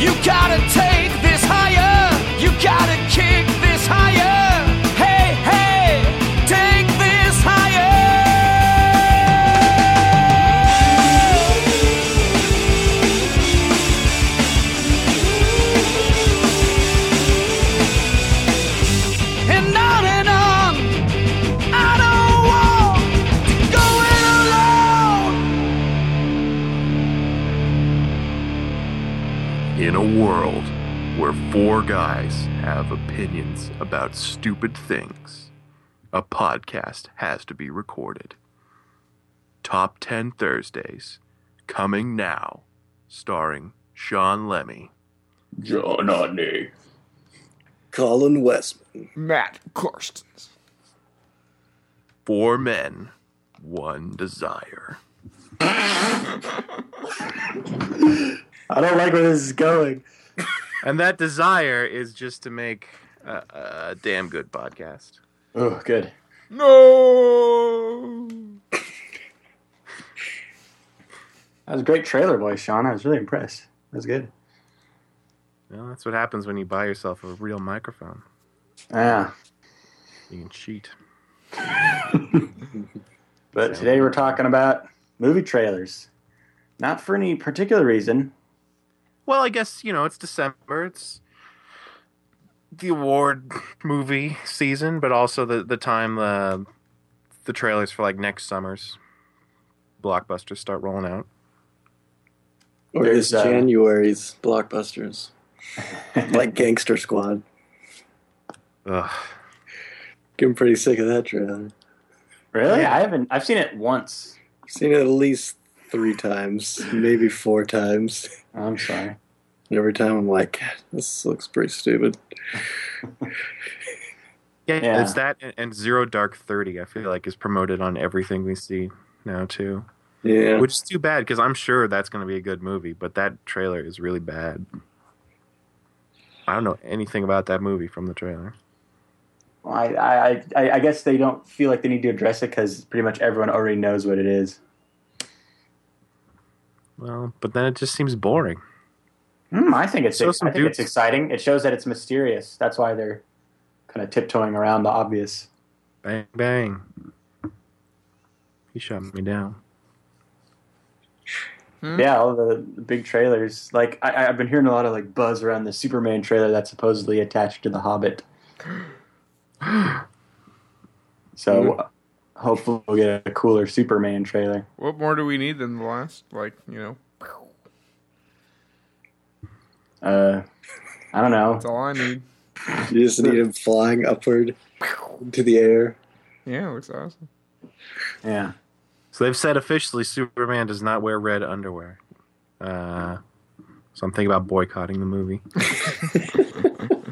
You gotta take four guys have opinions about stupid things, a podcast has to be recorded. Top 10 Thursdays, coming now, starring Sean Lemmy, John Honey. Colin Westman. Matt Karstens. Four Men, One Desire. I don't like where this is going. And that desire is just to make a, a damn good podcast. Oh, good. No. That was a great trailer voice, Sean. I was really impressed. That was good. Well, that's what happens when you buy yourself a real microphone. Yeah. You can cheat. But today we're talking about movie trailers. Not for any particular reason. Well, I guess, you know, it's December. It's the award movie season, but also the, the time the, the trailers for like next summer's blockbusters start rolling out. Or There's, is uh, January's blockbusters. like Gangster Squad. Ugh. Getting pretty sick of that trailer. Really? I haven't. I've seen it once. I've Seen it at least three times, maybe four times. I'm sorry. And every time I'm like, this looks pretty stupid. Yeah, Yeah. it's that and- and Zero Dark Thirty. I feel like is promoted on everything we see now too, Yeah. which is too bad because I'm sure that's going to be a good movie, but that trailer is really bad. I don't know anything about that movie from the trailer. Well, I, I, I, I guess they don't feel like they need to address it because pretty much everyone already knows what it is. Well, but then it just seems boring. Hmm, I think it's. Show I some think it's exciting. It shows that it's mysterious. That's why they're kind of tiptoeing around the obvious. Bang bang. He shot me down. Yeah, all the, the big trailers. Like I, I've been hearing a lot of like buzz around the Superman trailer that's supposedly attached to the Hobbit. So hopefully we'll get a cooler Superman trailer. What more do we need than the last? Like, you know, Uh, I don't know. that's all I need. You just need him flying upward into the air. Yeah, it looks awesome. Yeah. So they've said officially Superman does not wear red underwear. Uh, so I'm thinking about boycotting the movie.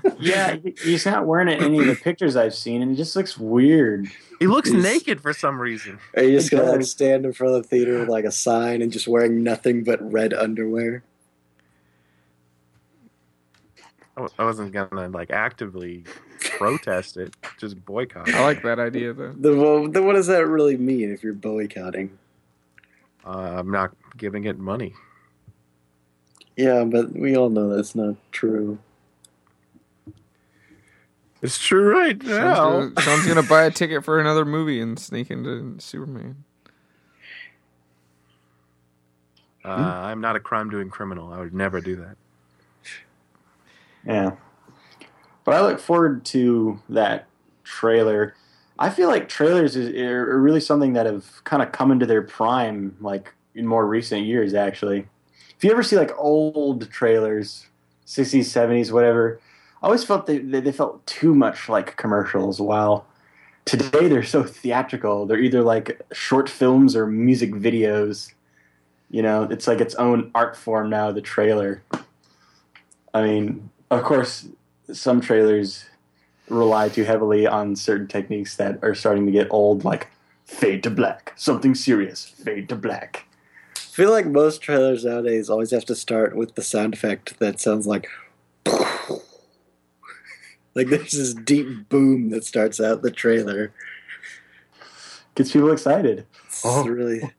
Yeah, he's not wearing it in any of the pictures I've seen, and it just looks weird. He looks He's- naked for some reason. Are you just gonna like stand in front of the theater with like a sign and just wearing nothing but red underwear? I wasn't gonna like actively protest it, just boycott. I like that idea though. The, well, then what does that really mean if you're boycotting? Uh, I'm not giving it money. Yeah, but we all know that's not true. It's true right Sean's now. gonna, Sean's gonna buy a ticket for another movie and sneak into Superman. Uh, I'm not a crime doing criminal. I would never do that. Yeah. But I look forward to that trailer. I feel like trailers is, are really something that have kind of come into their prime, like in more recent years, actually. If you ever see like old trailers, 60s, 70s, whatever, I always felt they, they, they felt too much like commercials, while today they're so theatrical. They're either like short films or music videos. You know, it's like its own art form now, the trailer. I mean, of course, some trailers rely too heavily on certain techniques that are starting to get old, like fade to black, something serious, fade to black. I feel like most trailers nowadays always have to start with the sound effect that sounds like. like there's this deep boom that starts out the trailer. Gets people excited. It's Oh. really.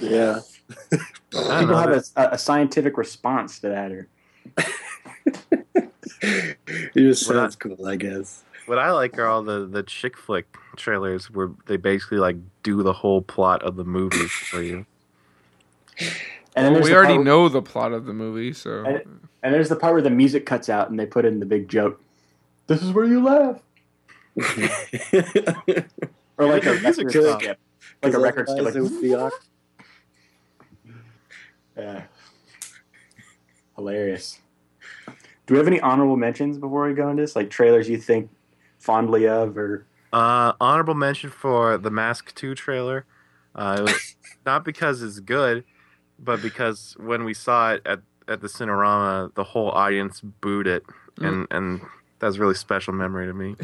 Yeah. People know, have a, a scientific response to that. Or It just We're not- sounds cool, I guess. What I like are all the the chick flick trailers where they basically like do the whole plot of the movie for you. And then Well, we the already part- know the plot of the movie, so And- And there's the part where the music cuts out and they put in the big joke. This is where you laugh. Or like a music record skip. Like a record skip. Otherwise it would Like, be awkward. yeah. Hilarious. Do we have any honorable mentions before we go into this? Like trailers you think fondly of or Uh, honorable mention for the Mask Two trailer. Uh, it was not because it's good, but because when we saw it at at the Cinerama, the whole audience booed it, and and that was a really special memory to me.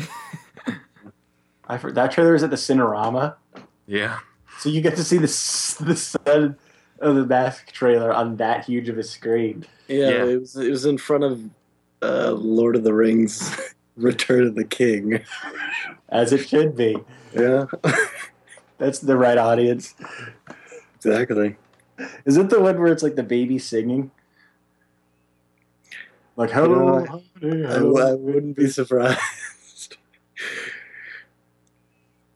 I for, that trailer is at the Cinerama. Yeah. So you get to see the the son of the mask trailer on that huge of a screen. Yeah, Yeah. it was it was in front of uh, Lord of the Rings, Return of the King. As it should be. Yeah, That's the right audience. exactly. Is it the one where it's like the baby singing? Like hello, Yeah. honey, I, hello. I wouldn't be surprised.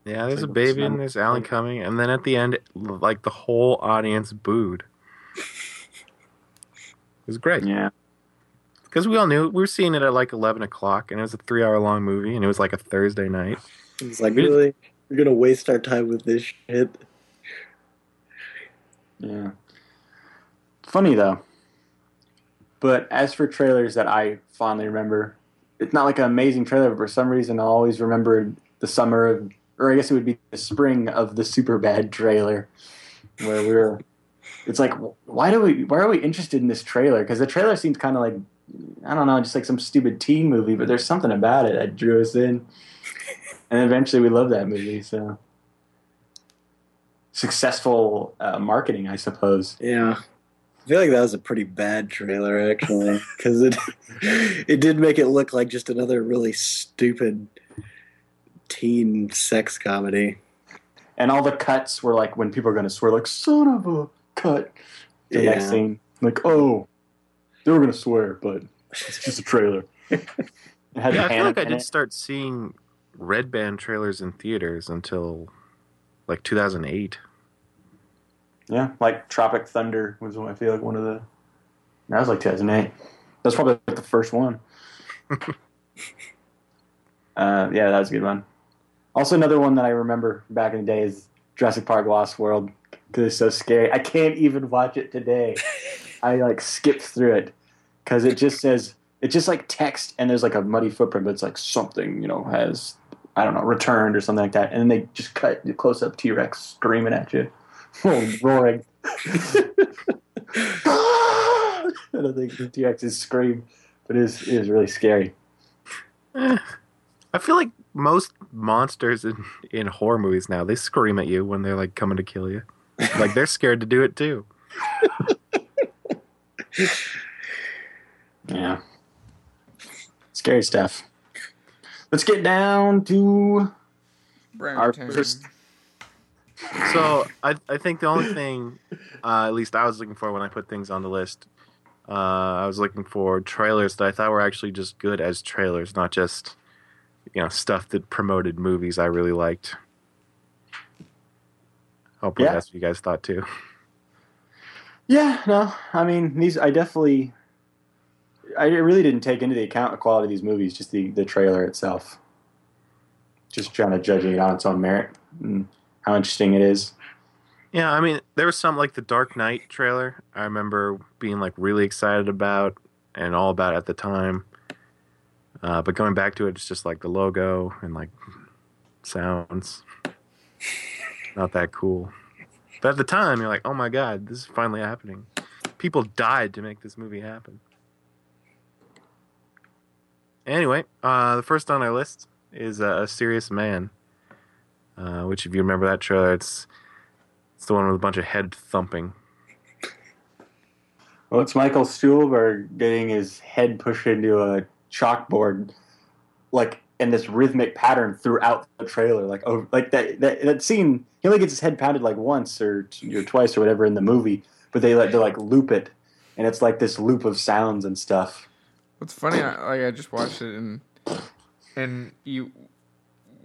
Yeah, there's a baby and there's Alan Cumming, and then at the end, like the whole audience booed. It was great Yeah, because we all knew we were seeing it at like eleven o'clock, and it was a three-hour-long movie, and it was like a Thursday night. It's like really, we're gonna waste our time with this shit. yeah. Funny though. But as for trailers that I fondly remember, it's not like an amazing trailer, but for some reason I always remember the summer of, or I guess it would be the spring of the Super Bad trailer, where we were. It's like, why do we? Why are we interested in this trailer? Because the trailer seems kind of like, I don't know, just like some stupid teen movie. But there's something about it that drew us in, and eventually we loved that movie. So successful uh, marketing, I suppose. Yeah, I feel like that was a pretty bad trailer actually, because it it did make it look like just another really stupid teen sex comedy. And all the cuts were like when people are going to swear, like "son of a cut." The next Yeah. scene, like, "Oh, they were going to swear, but it's just a trailer." Had Yeah, I feel like I did it. start seeing Red Band trailers in theaters until like 2008. Yeah, like Tropic Thunder was one. I feel like one of the. That was like 2008. That's probably like the first one. uh, yeah, that was a good one. Also, another one that I remember back in the day is Jurassic Park: Lost World because it's so scary. I can't even watch it today. I like skipped through it because it just says it's just like text and there's like a muddy footprint, but it's like something you know has I don't know returned or something like that, and then they just cut the close up T Rex screaming at you, oh, roaring. I don't think the T Rex's scream, but it is, it is really scary. I feel like most monsters in, in horror movies now they scream at you when they're like coming to kill you. Like they're scared to do it too. Yeah. Scary stuff. Let's get down to Brown our Town. first. So I I think the only thing, uh, at least I was looking for when I put things on the list, uh, I was looking for trailers that I thought were actually just good as trailers, not just you know stuff that promoted movies I really liked. Hopefully Yeah. that's what you guys thought too. Yeah, no, I mean these. I definitely, I really didn't take into the account the quality of these movies, just the the trailer itself. Just trying to judge it on its own merit and how interesting it is. Yeah, I mean, there was some like the Dark Knight trailer. I remember being like really excited about and all about at the time. Uh, but going back to it, it's just like the logo and like sounds not that cool. But at the time, you're like, oh my god, this is finally happening. People died to make this movie happen. Anyway, uh, the first on our list is uh, A Serious Man. Uh, which, if you remember that trailer, it's it's the one with a bunch of head thumping. Well, it's Michael Stuhlbarg getting his head pushed into a chalkboard, like in this rhythmic pattern throughout the trailer. Like, oh, like that, that that scene. He only gets his head pounded like once or, or twice or whatever in the movie, but they like they like loop it, and it's like this loop of sounds and stuff. What's funny, I, like I just watched it and and you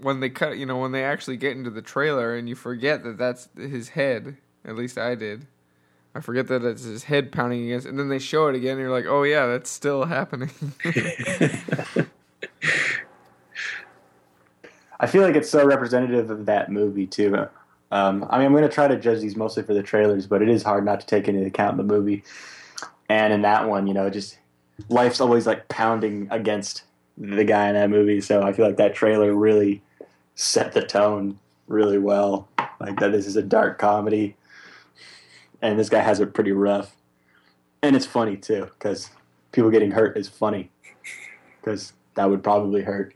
when they cut, you know, when they actually get into the trailer and you forget that that's his head. At least I did. I forget that it's his head pounding against, and then they show it again. and You're like, oh yeah, that's still happening. I feel like it's so representative of that movie too. Um, I mean, I'm going to try to judge these mostly for the trailers, but it is hard not to take into account the movie. And in that one, you know, just life's always like pounding against the guy in that movie. So I feel like that trailer really set the tone really well. Like that this is a dark comedy, and this guy has it pretty rough, and it's funny too because people getting hurt is funny because that would probably hurt.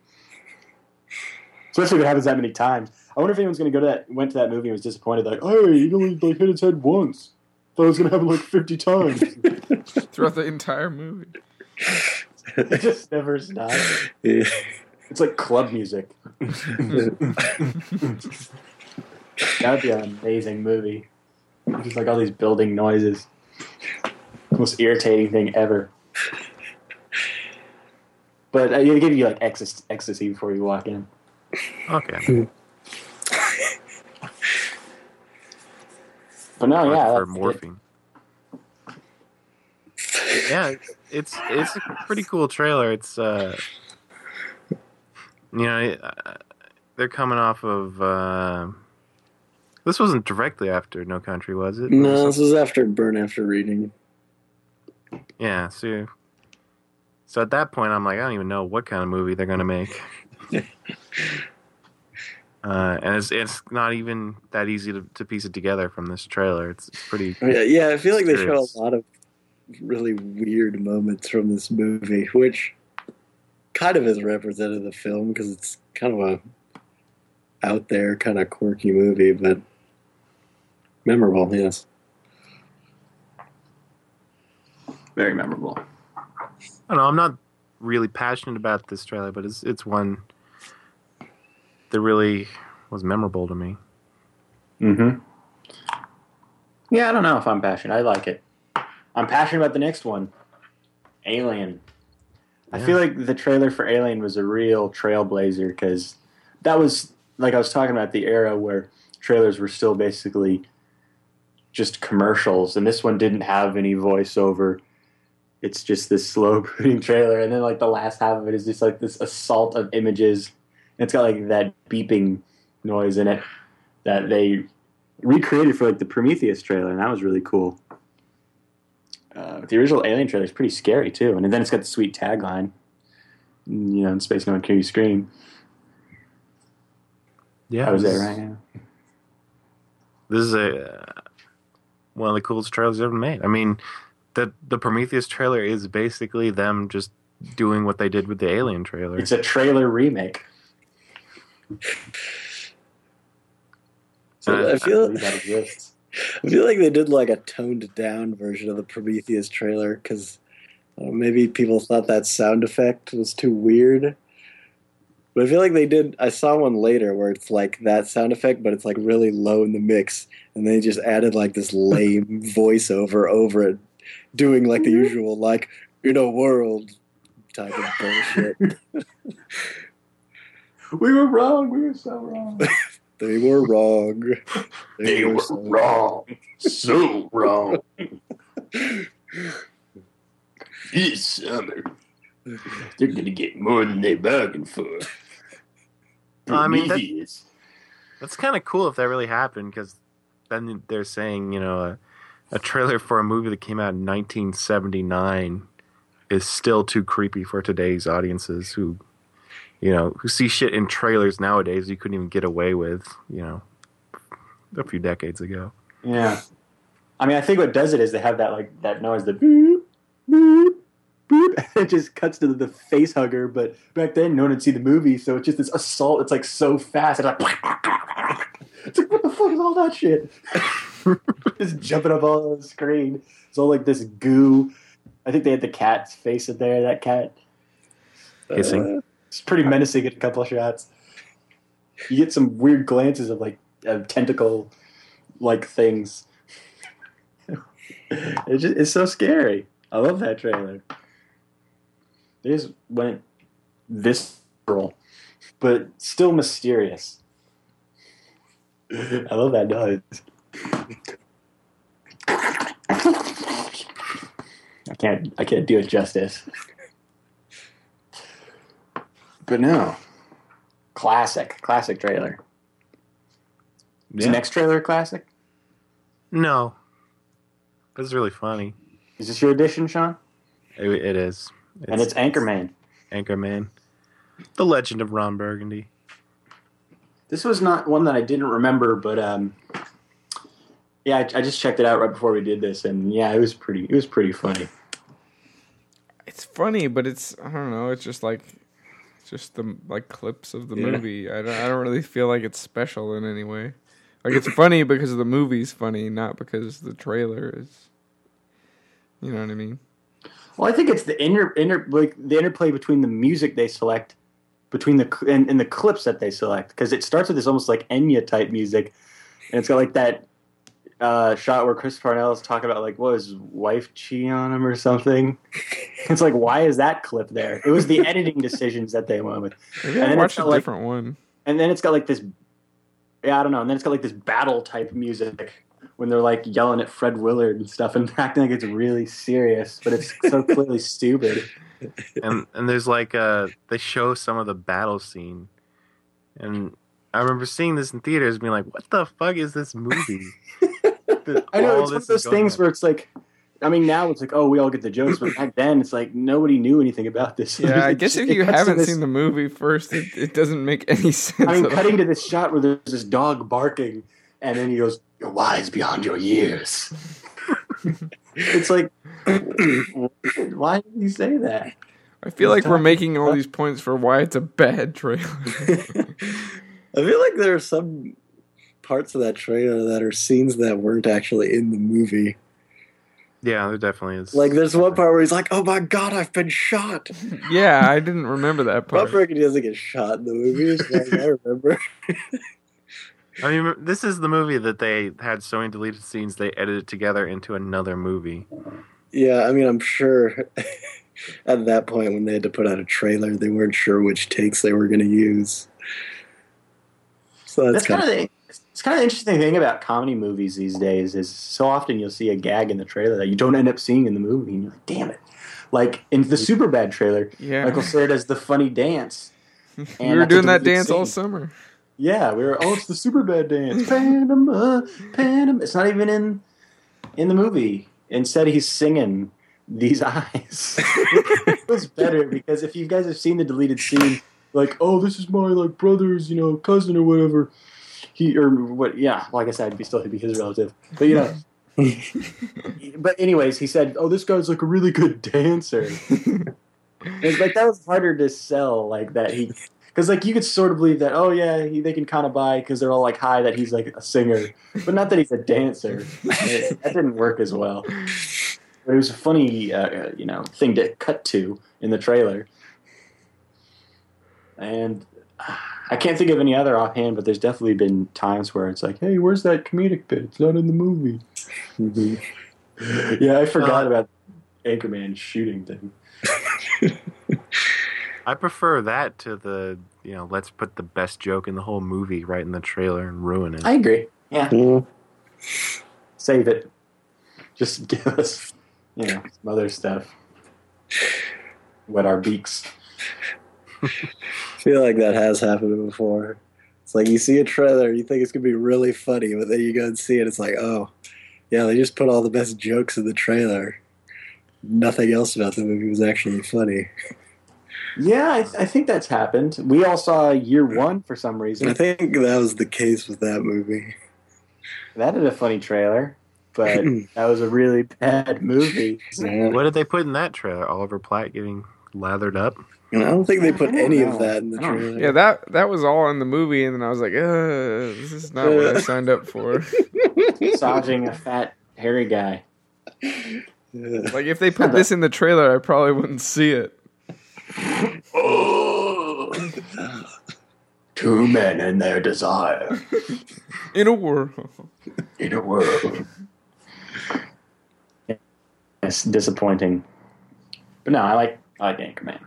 Especially if it happens that many times. I wonder if anyone's going to go to that, went to that movie and was disappointed. Like, hey, he only like hit his head once. Thought it was going to happen like fifty times. Throughout the entire movie. it just never stops. Yeah. It's like club music. That'd be an amazing movie. Just like all these building noises. Most irritating thing ever. But uh, they give you like ecstasy, ecstasy before you walk in. Okay. But no, yeah, for that's it. morphine. yeah, it's it's a pretty cool trailer. It's uh, you know, uh, they're coming off of. Uh, this wasn't directly after No Country, was it? no, this was after Burn After Reading. Yeah. So, so at that point, I'm like, I don't even know what kind of movie they're gonna make. Uh, and it's it's not even that easy to, to piece it together from this trailer. It's, it's pretty. Yeah, yeah, I feel like they show a lot of really weird moments from this movie, which kind of is representative of the film because it's kind of a out there, kind of quirky movie, but memorable. Yes. Very memorable. I don't know. I'm not really passionate about this trailer, but it's it's one that really was memorable to me. Mm-hmm. Yeah, I don't know if I'm passionate. I like it. I'm passionate about the next one, Alien. I feel like the trailer for Alien was a real trailblazer because that was like I was talking about the era where trailers were still basically just commercials, and this one didn't have any voiceover. It's just this slow brooding trailer, and then like the last half of it is just like this assault of images. It's got like that beeping noise in it that they recreated for like the Prometheus trailer, and that was really cool. Uh, the original Alien trailer is pretty scary too, and then it's got the sweet tagline, you know, "In space, no one can hear you scream." Yeah, I was this right now. This is a uh, one of the coolest trailers ever made. I mean, the the Prometheus trailer is basically them just doing what they did with the Alien trailer. It's a trailer remake. So Uh, I feel exists. I feel like they did like a toned down version of the Prometheus trailer because uh, maybe people thought that sound effect was too weird. But I feel like they did. I saw one later where it's like that sound effect, but it's like really low in the mix, and they just added like this lame voiceover over it, doing like the usual like in a world type of bullshit. We were wrong. We were so wrong. they were wrong. They were so wrong. So wrong. This summer, they're going to get more than they bargained for. I mean, that- That's kind of cool if that really happened because then they're saying you know a, a trailer for a movie that came out in 1979 is still too creepy for today's audiences who you know who see shit in trailers nowadays you couldn't even get away with you know a few decades ago. Yeah. I mean, I think what does it is they have that like that noise, the boop, boop, boop. It just cuts to the face hugger. But back then, no one would see the movie, so it's just this assault. It's like so fast. It's like, it's like what the fuck is all that shit? just jumping up all on the screen. It's all like this goo. I think they had the cat's face in there. That cat. Hissing. Uh, It's pretty menacing in a couple of shots. You get some weird glances of like of tentacle like things. it's just, it's so scary. I love that trailer. It is when it visceral, but still mysterious. I love that noise. I can't I can't do it justice. But no. Classic. Classic trailer. Is the next trailer a classic? No. This is really funny. Is this your edition, Sean? It, it is. and it's Anchorman. Anchorman. The Legend of Ron Burgundy. This was not one that I didn't remember, but um, yeah, I, I just checked it out right before we did this, and yeah, it was pretty. It was pretty funny. It's funny, but it's I don't know. It's just like just the like clips of the Yeah. movie. I don't I don't really feel like it's special in any way. Like it's funny because the movie's funny, not because the trailer is. You know what I mean? Well, I think it's the inner inner like the interplay between the music they select, between the and, and the clips that they select, because it starts with this almost like Enya type music, and it's got like that uh, shot where Chris Parnell is talking about like what his wife cheating on him or something. it's like why is that clip there? It was the editing decisions that they went with. Maybe And I then watched it's a got, like- different one. and then it's got like this yeah i don't know and then it's got like this battle type music when they're like yelling at fred willard and stuff and acting like it's really serious but it's so clearly stupid and and there's like uh they show some of the battle scene and i remember seeing this in theaters and being like what the fuck is this movie That i know all it's one of those things on? where it's like i mean now it's like oh we all get the jokes but back then it's like nobody knew anything about this Yeah, I guess just- if you haven't this- seen the movie first, it, it doesn't make any sense. i mean at all. cutting to this shot where there's this dog barking and then he goes you're wise beyond your years it's like why did he say that I feel like we're making all these points for why it's a bad trailer. I feel like there are some parts of that trailer that are scenes that weren't actually in the movie. yeah there definitely is Like there's one part where he's like, "Oh my god, I've been shot." yeah, I didn't remember that part. Bob part. Burgundy doesn't get shot in the movie, as far as I remember. i mean this is the movie that they had so many deleted scenes they edited together into another movie yeah, I mean, I'm sure at that point when they had to put out a trailer, they weren't sure which takes they were going to use. So that's that's, kind kind of the it's kind of interesting thing about comedy movies these days is so often you'll see a gag in the trailer that you don't end up seeing in the movie, and you're like, damn it. Like in the Superbad trailer, Yeah. Michael Cera does the funny dance. we and were that's a doing that dance all summer. Yeah, we were. Oh, it's the Superbad dance, Panama, Panama. It's not even in in the movie. Instead, he's singing these eyes. it was better because if you guys have seen the deleted scene, like, oh, this is my like brother's, you know, cousin or whatever. He or what? Yeah, like I said, he'd be still he'd be his relative. But you know. but anyways, he said, "Oh, this guy's like a really good dancer." it's like that was harder to sell, like that he because like you could sort of believe that oh yeah he, they can kind of buy because they're all like high that he's like a singer but not that he's a dancer It- that didn't work as well but it was a funny uh, you know thing to cut to in the trailer and uh, i can't think of any other offhand but there's definitely been times where it's like hey where's that comedic bit it's not in the movie yeah i forgot Uh, about anchorman shooting thing i prefer that to the you know let's put the best joke in the whole movie right in the trailer and ruin it i agree yeah of. save it. Just give us, you know, some other stuff. Wet our beaks. I feel like that has happened before. It's like you see a trailer, you think it's gonna be really funny, but then you go and see it, it's like, oh, yeah, they just put all the best jokes in the trailer. Nothing else about the movie was actually funny. Yeah, I, I think that's happened. We all saw Year One for some reason. I think that was the case with that movie. That had a funny trailer, but that was a really bad movie. What did they put in that trailer oliver platt getting lathered up And I don't think they put any know. of that in the trailer. Yeah, that that was all in the movie, and then I was like, uh, "This is not what I signed up for." Massaging a fat, hairy guy. Yeah. Like, if they put this in the trailer, I probably wouldn't see it. Oh, two men and their desire In a world, in a world. It's disappointing. But no, I like I like Anchorman.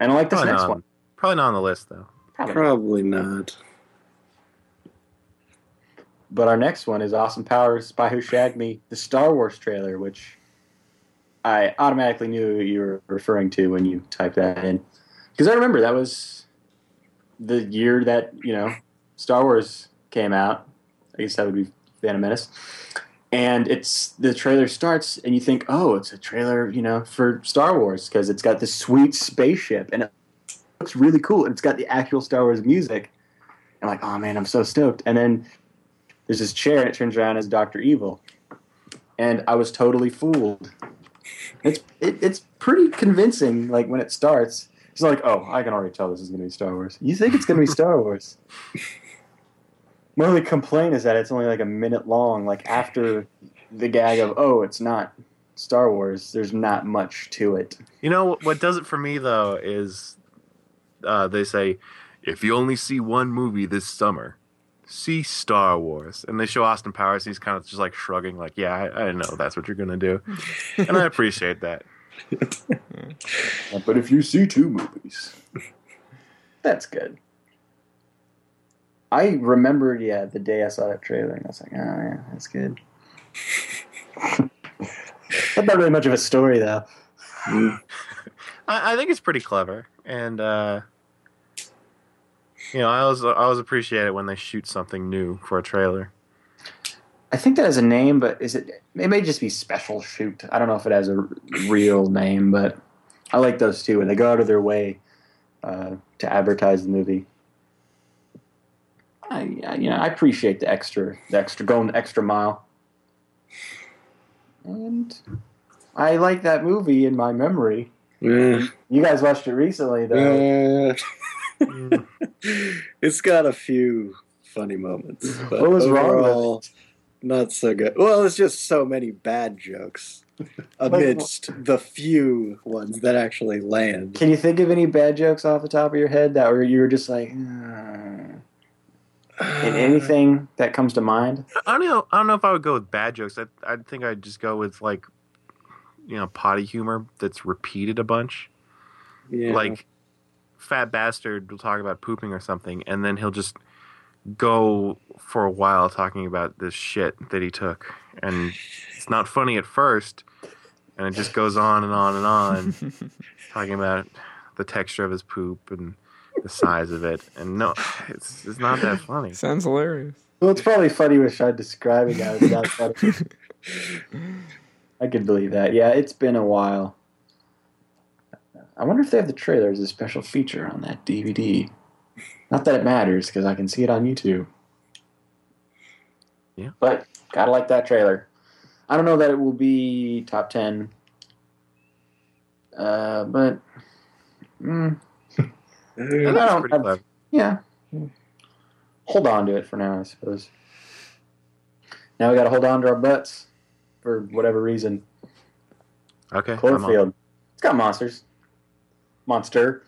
And I like this Probably next not, one. probably not on the list though. Probably not. But our next one is Austin Powers, Spy Who Shagged Me, the Star Wars trailer, which I automatically knew you were referring to when you typed that in. Because I remember that was the year that, you know, Star Wars came out. I guess that would be Phantom Menace. And it's the trailer starts, and you think, oh, it's a trailer, you know, for Star Wars because it's got this sweet spaceship, and it looks really cool, and it's got the actual Star Wars music. And like, oh man, I'm so stoked. And then there's this chair and it turns around as Doctor Evil, and I was totally fooled. It's it, it's pretty convincing. Like when it starts, it's like, oh, I can already tell this is going to be Star Wars. You think it's going to be Star Wars? My only complaint is that it's only like a minute long. Like after the gag of, oh, it's not Star Wars. There's not much to it. You know what does it for me though is uh, they say if you only see one movie this summer, see Star Wars, and they show Austin Powers. He's kind of just like shrugging, like, "Yeah, I, I know that's what you're gonna do," and I appreciate that. But if you see two movies, that's good. I remembered, yeah, the day I saw that trailer, and I was like, oh, yeah, that's good. that's not really much of a story, though. I, I think it's pretty clever, and uh, you know, I always I always appreciate it when they shoot something new for a trailer. I think that has a name, but is it? It may just be Special Shoot. I don't know if it has a r- real name, but I like those too, and they go out of their way uh, to advertise the movie. I, you know, I appreciate the extra, the extra going the extra mile, and I like that movie in my memory. Yeah. You guys watched it recently, though. Uh, it's got a few funny moments. But What was wrong with overall, Not so good. Well, it's just so many bad jokes amidst the few ones that actually land. Can you think of any bad jokes off the top of your head that were you were just like, "Hmm." And anything that comes to mind? I don't know. I don't know if I would go with bad jokes. I I think I'd just go with like, you know, potty humor that's repeated a bunch. Yeah. Like, fat bastard will talk about pooping or something, and then he'll just go for a while talking about this shit that he took, and it's not funny at first, and it just goes on and on and on, talking about the texture of his poop and the size of it, and no, it's it's not that funny. Sounds hilarious. Well, it's probably funny when I'm describing it. It's not funny. I can believe that. Yeah, it's been a while. I wonder if they have the trailer as a special feature on that DVD. Not that it matters because I can see it on YouTube. Yeah. But gotta like that trailer. I don't know that it will be top ten. Uh, but mm, I don't- clever. yeah. Hold on to it for now, I suppose. Now we got to hold on to our butts for whatever reason. Okay. Cloverfield. It's got monsters. Monster.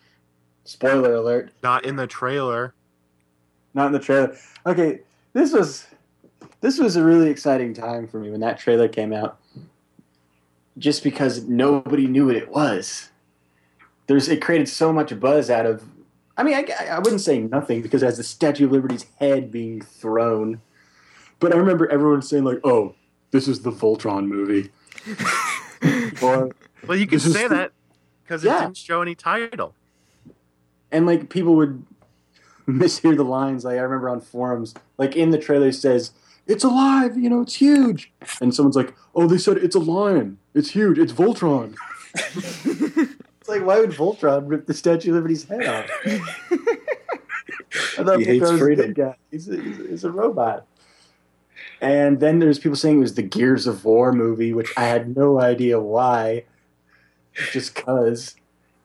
Spoiler alert. not in the trailer. Not in the trailer. Okay, this was this was a really exciting time for me when that trailer came out. Just because nobody knew what it was. There's it created so much buzz out of. I mean, I, I wouldn't say nothing because it has the Statue of Liberty's head being thrown, but I remember everyone saying like, "Oh, this is the Voltron movie," or Well, you can say the- that because it Yeah. didn't show any title. and like people would mishear the lines. Like I remember on forums, like in the trailer it says, "It's alive," you know, it's huge, and someone's like, "Oh, they said it's a lion. It's huge. It's Voltron." it's like, why would Voltron rip the Statue of Liberty's head off? I thought He hates Voltron was freedom. guy. He's a, he's, a, robot. And then there's people saying it was the Gears of War movie, which I had no idea why. Just cause.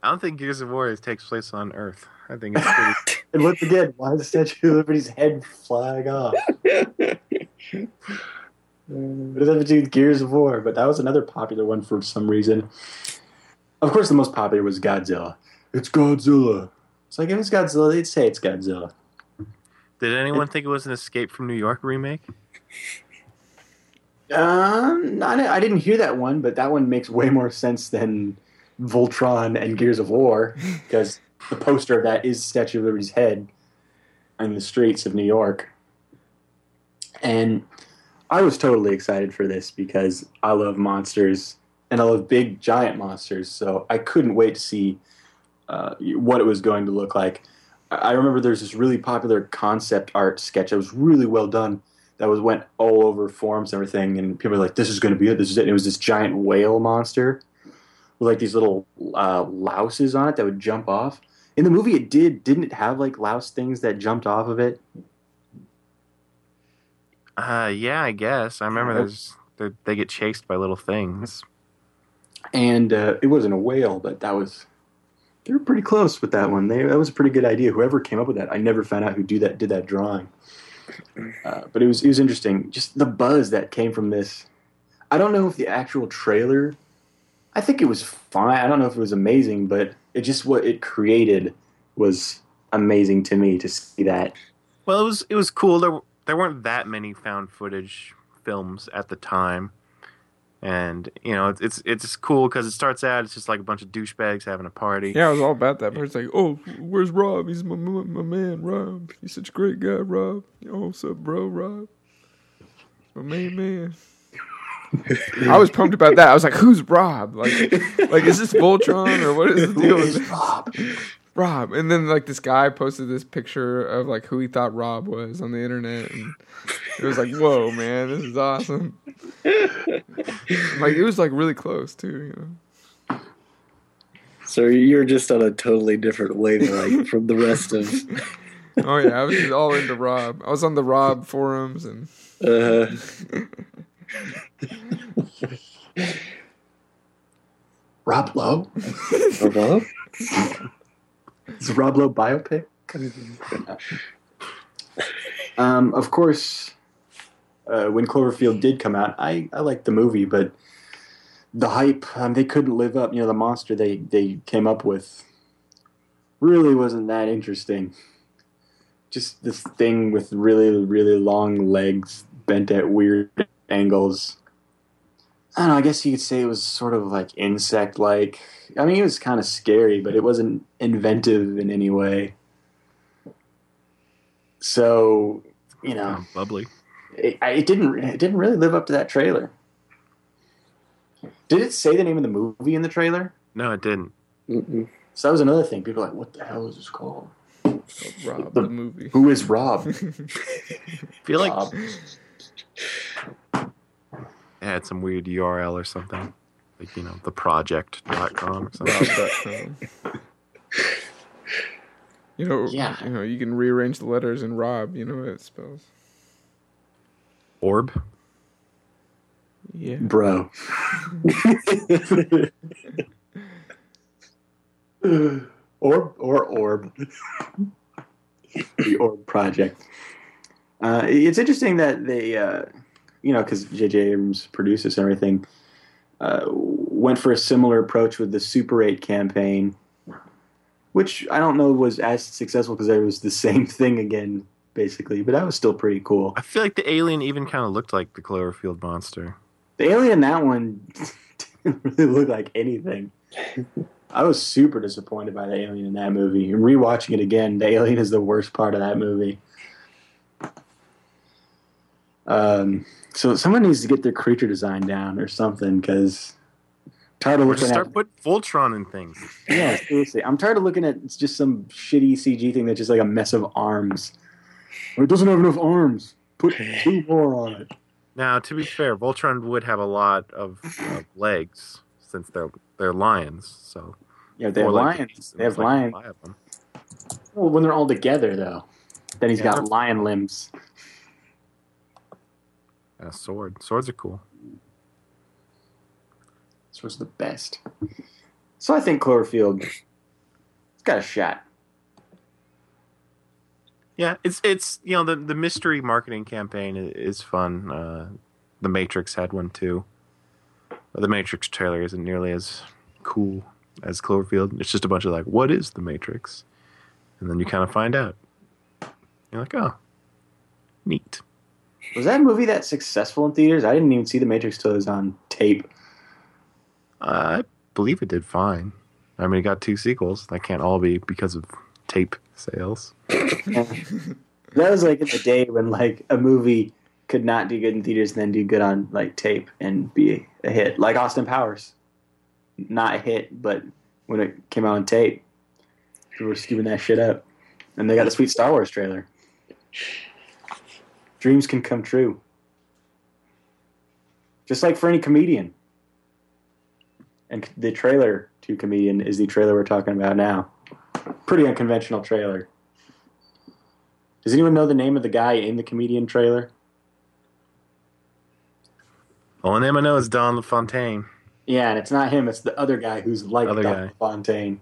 I don't think Gears of War takes place on Earth. I think it's pretty. And once again, why is the Statue of Liberty's head flying off? What does that have to do with Gears of War? But that was another popular one for some reason. Of course, the most popular was Godzilla. It's Godzilla. It's like if it's Godzilla, they'd say it's Godzilla. Did anyone think it was an Escape from New York remake? Um, I, I didn't hear that one, but that one makes way more sense than Voltron and Gears of War because the poster of that is Statue of Liberty's head in the streets of New York. And I was totally excited for this because I love monsters and I love big giant monsters. So I couldn't wait to see uh, what it was going to look like. I remember there's this really popular concept art sketch that was really well done that was went all over forums and everything, and people were like, "This is going to be it. This is it." And it was this giant whale monster with like these little uh, louses on it that would jump off. In the movie, it did didn't it have like louse things that jumped off of it? Uh, yeah, I guess. I remember there's they they get chased by little things. And uh, it wasn't a whale, but that was they were pretty close with that one. They, that was a pretty good idea. Whoever came up with that, I never found out who do that did that drawing. Uh, but it was it was interesting. Just the buzz that came from this. I don't know if the actual trailer. I think it was fine. I don't know if it was amazing, but it just what it created was amazing to me to see that. Well, it was it was cool. There there weren't that many found footage films at the time, and you know it's it's, it's cool because it starts out it's just like a bunch of douchebags having a party. Yeah, I was all about that. But it's like, oh, where's Rob? He's my my my man, Rob. He's such a great guy, Rob. Oh, what's up, bro, Rob? My main man. I was pumped about that. I was like, "Who's Rob? Like, like is this Voltron or what is the deal with? Rob? Rob?" And then like this guy posted this picture of like who he thought Rob was on the internet, and it was like, "Whoa, man, this is awesome!" like it was like really close too, you know. So you're just on a totally different wavelength from the rest of. Oh yeah, I was just all into Rob. I was on the Rob forums and Uh, Rob Lowe? Rob? Is Rob Lowe biopic? um, of course, uh, when Cloverfield did come out, I, I liked the movie, but the hype, um, they couldn't live up. You know, the monster they, they came up with really wasn't that interesting. Just this thing with really, really long legs bent at weird angles. I don't know, I guess you could say it was sort of like insect like. I mean, it was kind of scary, but it wasn't inventive in any way. So, you know, Oh, bubbly. it, it didn't it didn't really live up to that trailer. Did it say the name of the movie in the trailer? No, it didn't. Mm-mm. So that was another thing. People are like, what the hell is this called? Rob The- the movie. Who is Rob? I feel like Rob. It had some weird URL or something. Like, you know, theproject.com or something. Rob.com. You know, Yeah. you know, you can rearrange the letters in Rob. You know what it spells. Orb. Yeah. Bro. Orb or Orb. the Orb Project. Uh, it's interesting that they, uh, you know, because J.J. Abrams and everything, uh, went for a similar approach with the Super 8 campaign, which I don't know was as successful because it was the same thing again, basically, but that was still pretty cool. I feel like the alien even kind of looked like the Cloverfield monster. The alien that one didn't really look like anything. I was super disappointed by the alien in that movie. And rewatching it again, the alien is the worst part of that movie. Um, so someone needs to get their creature design down or something because tired of Or looking just at start putting Voltron in things. yeah seriously. I'm tired of looking at it's just some shitty CG thing that's just like a mess of arms. Or it doesn't have enough arms. Put two more on it. Now, to be fair, Voltron would have a lot of, of legs since they're they're lions. So Yeah, they have Or like- lions. They have like lions. five of them. Well, when they're all together, though, then he's Yeah. got lion limbs. And a sword. Swords are cool. This was the best. So I think Cloverfield, it's got a shot. Yeah, it's it's you know the the mystery marketing campaign is fun. Uh, the Matrix had one too. But the Matrix trailer isn't nearly as cool as Cloverfield. It's just a bunch of like, what is the Matrix? And then you kind of find out. You're like, oh, neat. Was that movie that successful in theaters? I didn't even see The Matrix till it was on tape. Uh, I believe it did fine. I mean, it got two sequels. That can't all be because of tape sales. That was like in the day when like a movie could not do good in theaters and then do good on like tape and be a hit. Like Austin Powers. Not a hit, but when it came out on tape, people were scooping that shit up. And they got the sweet Star Wars trailer. Dreams can come true. Just like for any comedian. And the trailer to comedian is the trailer we're talking about now. Pretty unconventional trailer. Does anyone know the name of the guy in the comedian trailer? Only name I know is Don LaFontaine. Yeah, and it's not him. It's the other guy who's like Other Dr. guy. Fontaine.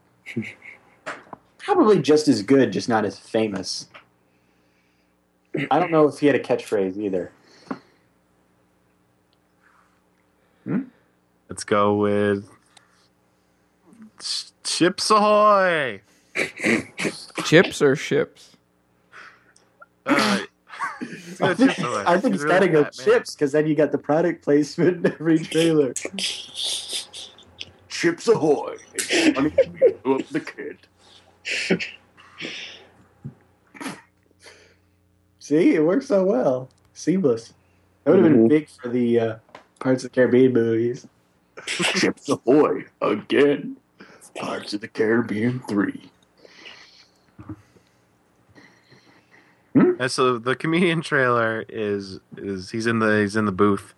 Probably just as good, just not as famous. I don't know if he had a catchphrase either. Let's go with Sh- Ships Ahoy. Chips or ships? Uh, let's go with Chips Ahoy. I think He's it's got to go chips because then you got the product placement in every trailer. Chips ahoy! Honey, up the kid. See, it works so well. Seamless. That would have been Mhm. big for the uh, Pirates of the Caribbean movies. Chips ahoy again. Pirates of the Caribbean 3. And so the comedian trailer is is he's in the he's in the booth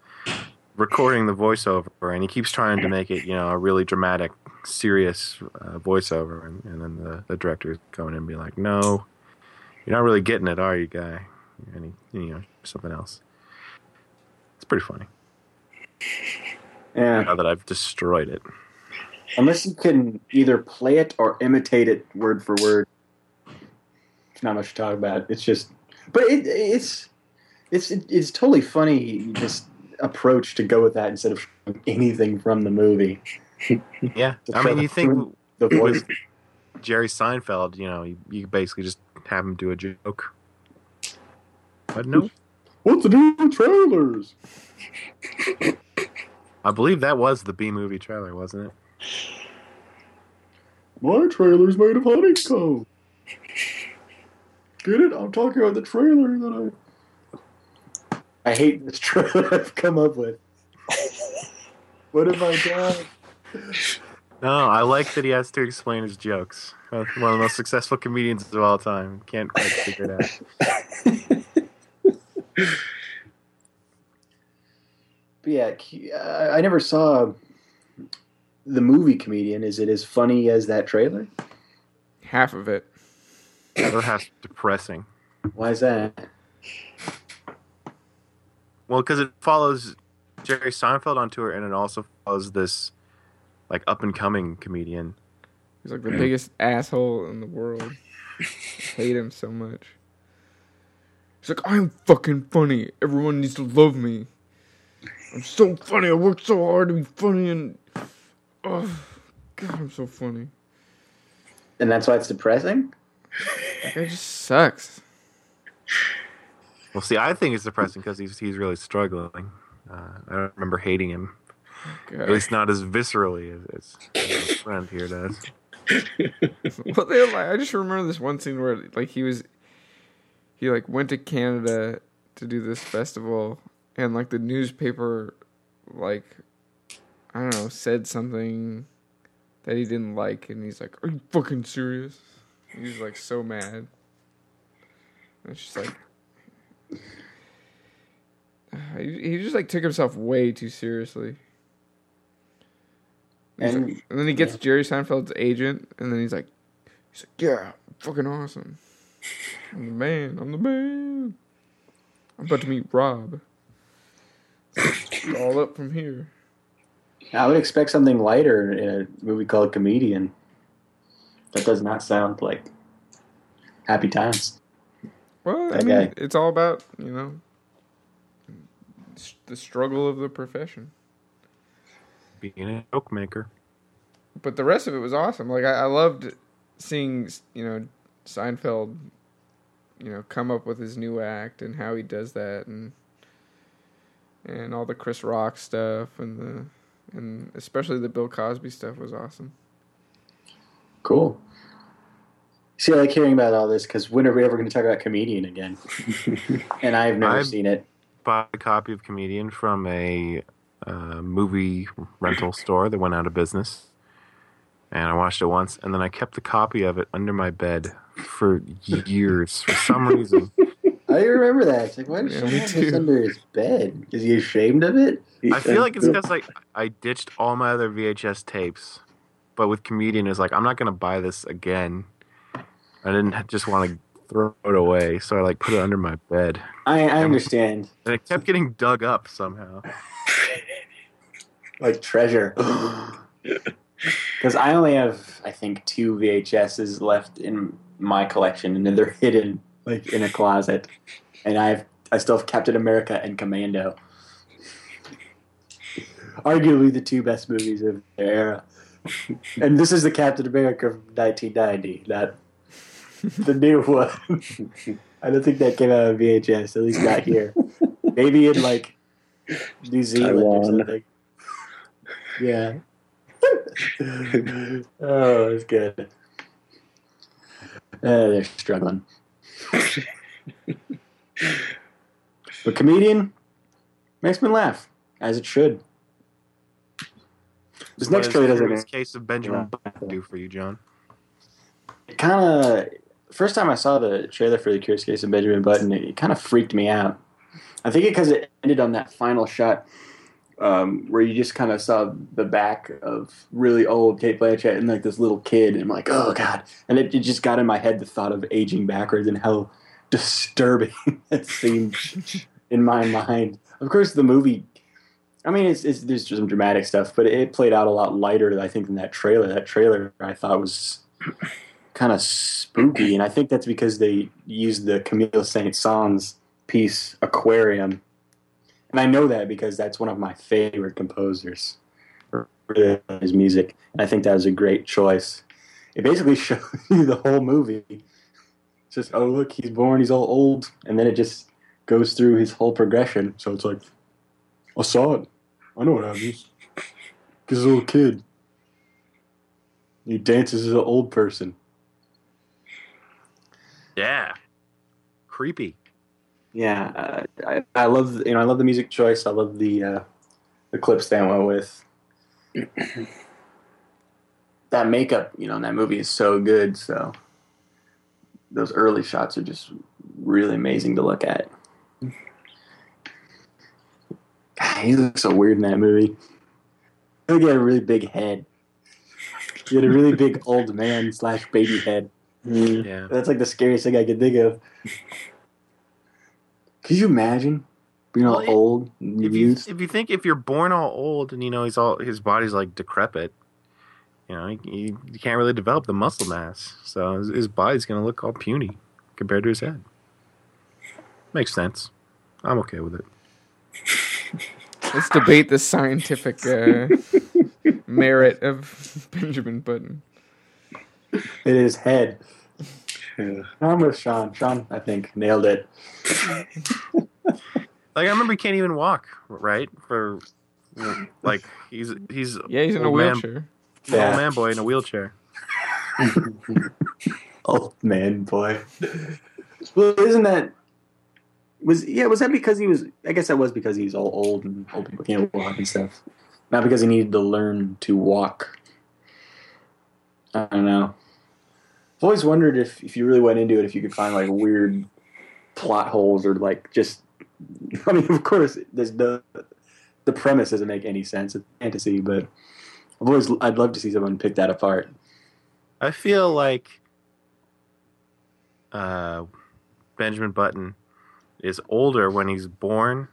recording the voiceover, and he keeps trying to make it you know a really dramatic, serious uh, voiceover, and, and then the, the director coming in and be like, "No, you're not really getting it, are you, guy?" He, you know something else. It's pretty funny. Yeah. Now that I've destroyed it. Unless you can either play it or imitate it word for word. It's not much to talk about. It's just, but it, it's it's it's totally funny just approach to go with that instead of anything from the movie. Yeah, I mean, you think The voice. Jerry Seinfeld, you know, you, you basically just have him do a joke. But no, What's the deal with trailers? I believe that was the B movie trailer, wasn't it? My trailer's made of honeycomb. Get it? I'm talking about the trailer that I. I hate this trailer I've come up with. what have I done? No, I like that he has to explain his jokes. One of the most successful comedians of all time. Can't quite figure it out. But yeah, I I never saw the movie Comedian. Is it as funny as that trailer? Half of it. Or half depressing. Why is that? Well, because it follows Jerry Seinfeld on tour, and it also follows this like up and coming comedian. He's like the biggest asshole in the world. I hate him so much. He's like, I'm fucking funny. Everyone needs to love me. I'm so funny. I work so hard to be funny, and oh, God, I'm so funny. And that's why it's depressing. It just sucks. Well, see, I think it's depressing because he's he's really struggling. Uh, I don't remember hating him, at least not as viscerally as, as his friend here does. Well, they like. I just remember this one scene where like he was, he like went to Canada to do this festival, and like the newspaper, like, I don't know, said something that he didn't like, and he's like, "Are you fucking serious?" He's like so mad. And it's just like. He, he just like took himself way too seriously. And- like- and then he gets Jerry Seinfeld's agent, and then he's like, he's like, yeah, fucking awesome. I'm the man. I'm the man. I'm about to meet Rob. It's all up from here. I would expect something lighter in a movie called Comedian. That does not sound like happy times. Well, I mean, guy. it's all about you know the struggle of the profession. Being a joke maker. But the rest of it was awesome. Like I, I loved seeing you know Seinfeld, you know, come up with his new act and how he does that, and and all the Chris Rock stuff and the and especially the Bill Cosby stuff was awesome. Cool. See, I like hearing about all this because when are we ever going to talk about comedian again? and I've never I'm- seen it. Bought a copy of Comedian from a uh, movie rental store that went out of business, and I watched it once, and then I kept the copy of it under my bed for years for some reason. I remember that. It's like, why does Yeah, Sean have this under his bed? Is he ashamed of it? I feel like it's because like I ditched all my other VHS tapes, but with Comedian, is like I'm not gonna buy this again. I didn't just want to throw it away, so I like put it under my bed, I, I understand. and it kept getting dug up somehow. Like treasure. Because I only have, I think, two VHSs left in my collection, and they're hidden like in a closet. And I've I still have Captain America and Commando. Arguably the two best movies of their era. And this is the Captain America from 1990, not the new one. I don't think that came out on VHS, at least not here. Maybe in like New Zealand or something. Yeah. oh, it's good. Uh, they're struggling. but comedian makes me laugh, as it should. This What next trailer doesn't Curious case of Benjamin Yeah. Button do for you, John? It kind of first time I saw the trailer for the Curious Case of Benjamin Button, it, kind of freaked me out. I think because it ended on that final shot um, where you just kind of saw the back of really old Cate Blanchett and like this little kid, and I'm like, oh god! And it, it just got in my head the thought of aging backwards and how disturbing it seemed in my mind. Of course, the movie. I mean, it's, it's there's some dramatic stuff, but it played out a lot lighter, I think, than that trailer. That trailer I thought was kind of spooky, and I think that's because they used the Camille Saint Saëns piece Aquarium, and I know that because that's one of my favorite composers his music, and I think that was a great choice. It basically shows you the whole movie. It's just oh look, he's born, he's all old, and then it just goes through his whole progression. So it's like, I saw it, I know what happens. He's a little kid. He dances as an old person. Yeah, creepy. Yeah, uh, I, I love you know I love the music choice. I love the uh, the clips they went with. that makeup, you know, in that movie is so good. So those early shots are just really amazing to look at. God, he looks so weird in that movie. He had a really big head. He had a really big old man slash baby head. Yeah, That's like the scariest thing I could think of. Could you imagine being all it- old and if you if you think if you're born all old and you know he's all his body's like decrepit, you know you, you can't really develop the muscle mass, so his, his body's gonna look all puny compared to his head. Makes sense. I'm okay with it. Let's debate the scientific uh, merit of Benjamin Button. It is head. Yeah. I'm with Sean. Sean, I think, nailed it. Like I remember he can't even walk, right? For like he's he's Yeah, he's in a old man- wheelchair. he's Yeah. old man boy in a wheelchair. Old man, boy. well, isn't that was yeah? Was that because he was? I guess that was because he's all old and old people can't walk and stuff. Not because he needed to learn to walk. I don't know. I've always wondered if, if you really went into it, if you could find like weird plot holes or like just. I mean, of course, there's the the premise doesn't make any sense. It's fantasy, but I've always I'd love to see someone pick that apart. I feel like uh, Benjamin Button is older when he's born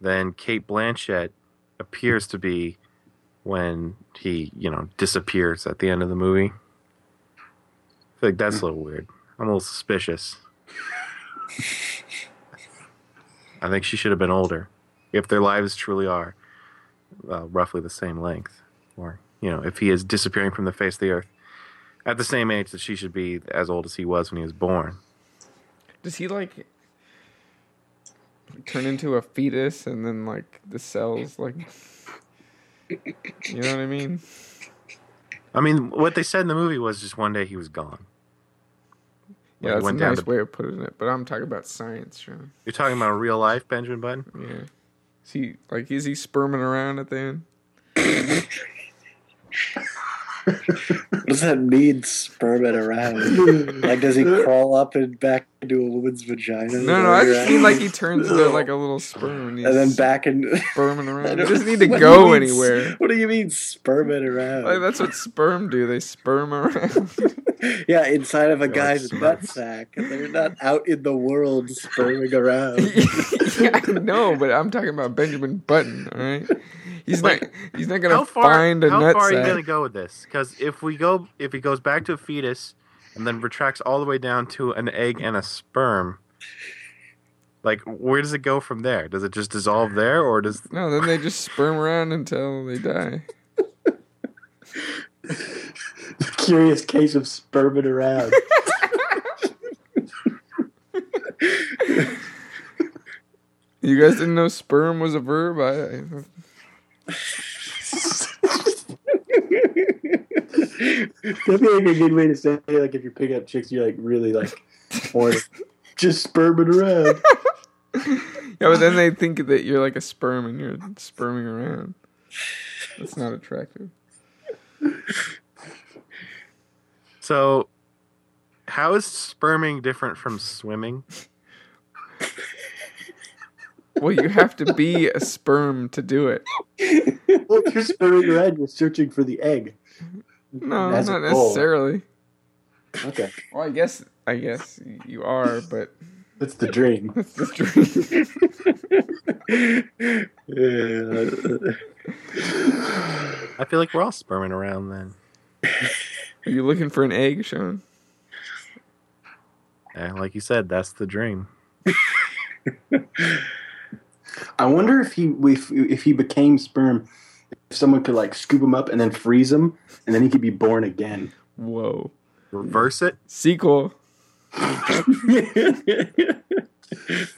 than Cate Blanchett appears to be when he, you know, disappears at the end of the movie. I feel like that's a little weird. I'm a little suspicious. I think she should have been older if their lives truly are uh, roughly the same length. Or, you know, if he is disappearing from the face of the earth at the same age that she should be as old as he was when he was born. Does he like turn into a fetus and then like the cells like You know what I mean? I mean, what they said in the movie was just one day he was gone. Yeah, Like, that's a nice to- way of putting it. But I'm talking about science, Sean. You're talking about real life Benjamin Button? Yeah. Is he like is he sperming around at the end? What does that mean, sperming around? like, does he crawl up and back into a woman's vagina? No, no, I just mean like he turns into like a little sperm and, he's And then back in. sperming I around. He don't- doesn't need to go mean, anywhere. What do you mean, sperming around? Like that's what sperm do. They sperm around. yeah, inside of a like guy's sperm. nutsack. They're not out in the world sperming around. yeah, I know, but I'm talking about Benjamin Button. All right, he's Like, not. He's not gonna How far? find a how nut far are you gonna go with this? Because if we go, if he goes back to a fetus and then retracts all the way down to an egg and a sperm, like where does it go from there? Does it just dissolve there, or does No, then they just sperm around until they die. Curious case of sperming around. You guys didn't know sperm was a verb? I, I That'd be like a good way to say it, like if you're picking up chicks, you're like really like horny. just sperming around. yeah, but then they think that you're like a sperm and you're sperming around. That's not attractive. So? How is sperming different from swimming? Well, you have to be a sperm to do it. Well, if you're sperming around, you're searching for the egg. No, That's not a goal. necessarily. Okay, Well, I guess I guess you are, but that's the dream. that's the dream. Yeah. I feel like we're all sperming around then. Are you looking for an egg, Sean? Yeah, like you said, that's the dream. I wonder if he if, if he became sperm, if someone could like scoop him up and then freeze him, and then he could be born again. Whoa. Reverse it. Sequel. A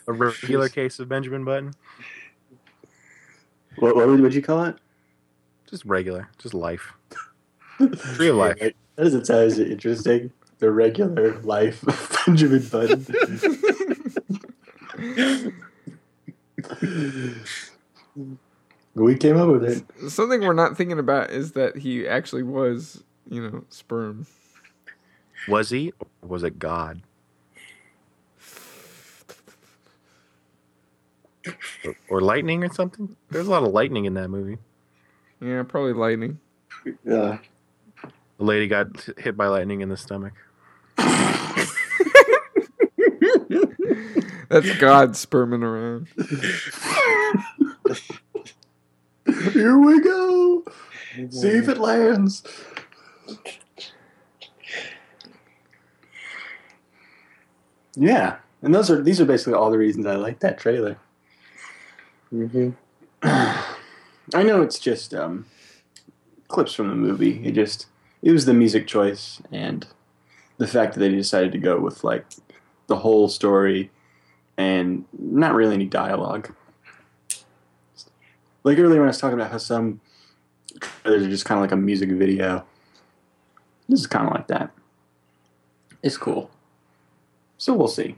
regular case of Benjamin Button. What what would you call it? Just regular, just life. Real life. That doesn't sound as interesting. The regular life of Benjamin Button. we came up with it. Something we're not thinking about is that he actually was, you know, sperm. Was he? Or was it God? Or, or lightning or something? There's a lot of lightning in that movie. Yeah, probably lightning. Yeah. The lady got hit by lightning in the stomach. That's God sperming around. Here we go. See if it lands. Yeah, and those are these are basically all the reasons I like that trailer. hmm I know it's just um, clips from the movie. It just it was the music choice and the fact that they decided to go with like the whole story and not really any dialogue. Like earlier when I was talking about how some trailers are just kind of like a music video. This is kind of like that. It's cool. So we'll see.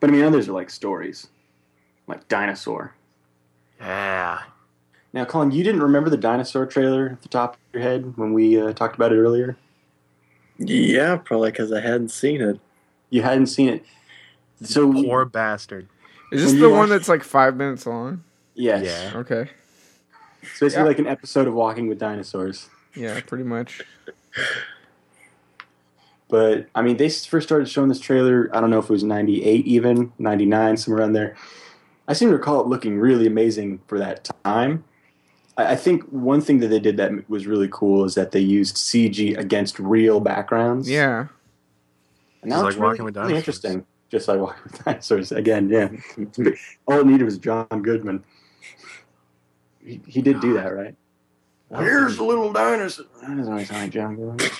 But I mean, others are like stories, like Dinosaur. Yeah. Now, Colin, you didn't remember the dinosaur trailer at the top of your head when we uh, talked about it earlier? Yeah, probably because I hadn't seen it. You hadn't seen it. So, Poor bastard. Is this the one watch- that's like five minutes long? yes. Yeah. Okay. It's basically Yeah. like an episode of Walking with Dinosaurs. Yeah, pretty much. But, I mean, they first started showing this trailer, I don't know if it was 98 even, 99, somewhere around there. I seem to recall it looking really amazing for that time. I I think one thing that they did that was really cool is that they used CG against real backgrounds. Yeah. And that Just was like really, Walking with really Dinosaurs. interesting. Just like Walking with Dinosaurs. Again, yeah. All it needed was John Goodman. He, he did do that, right? Here's a little dinosaur. That doesn't always sound like John Goodman.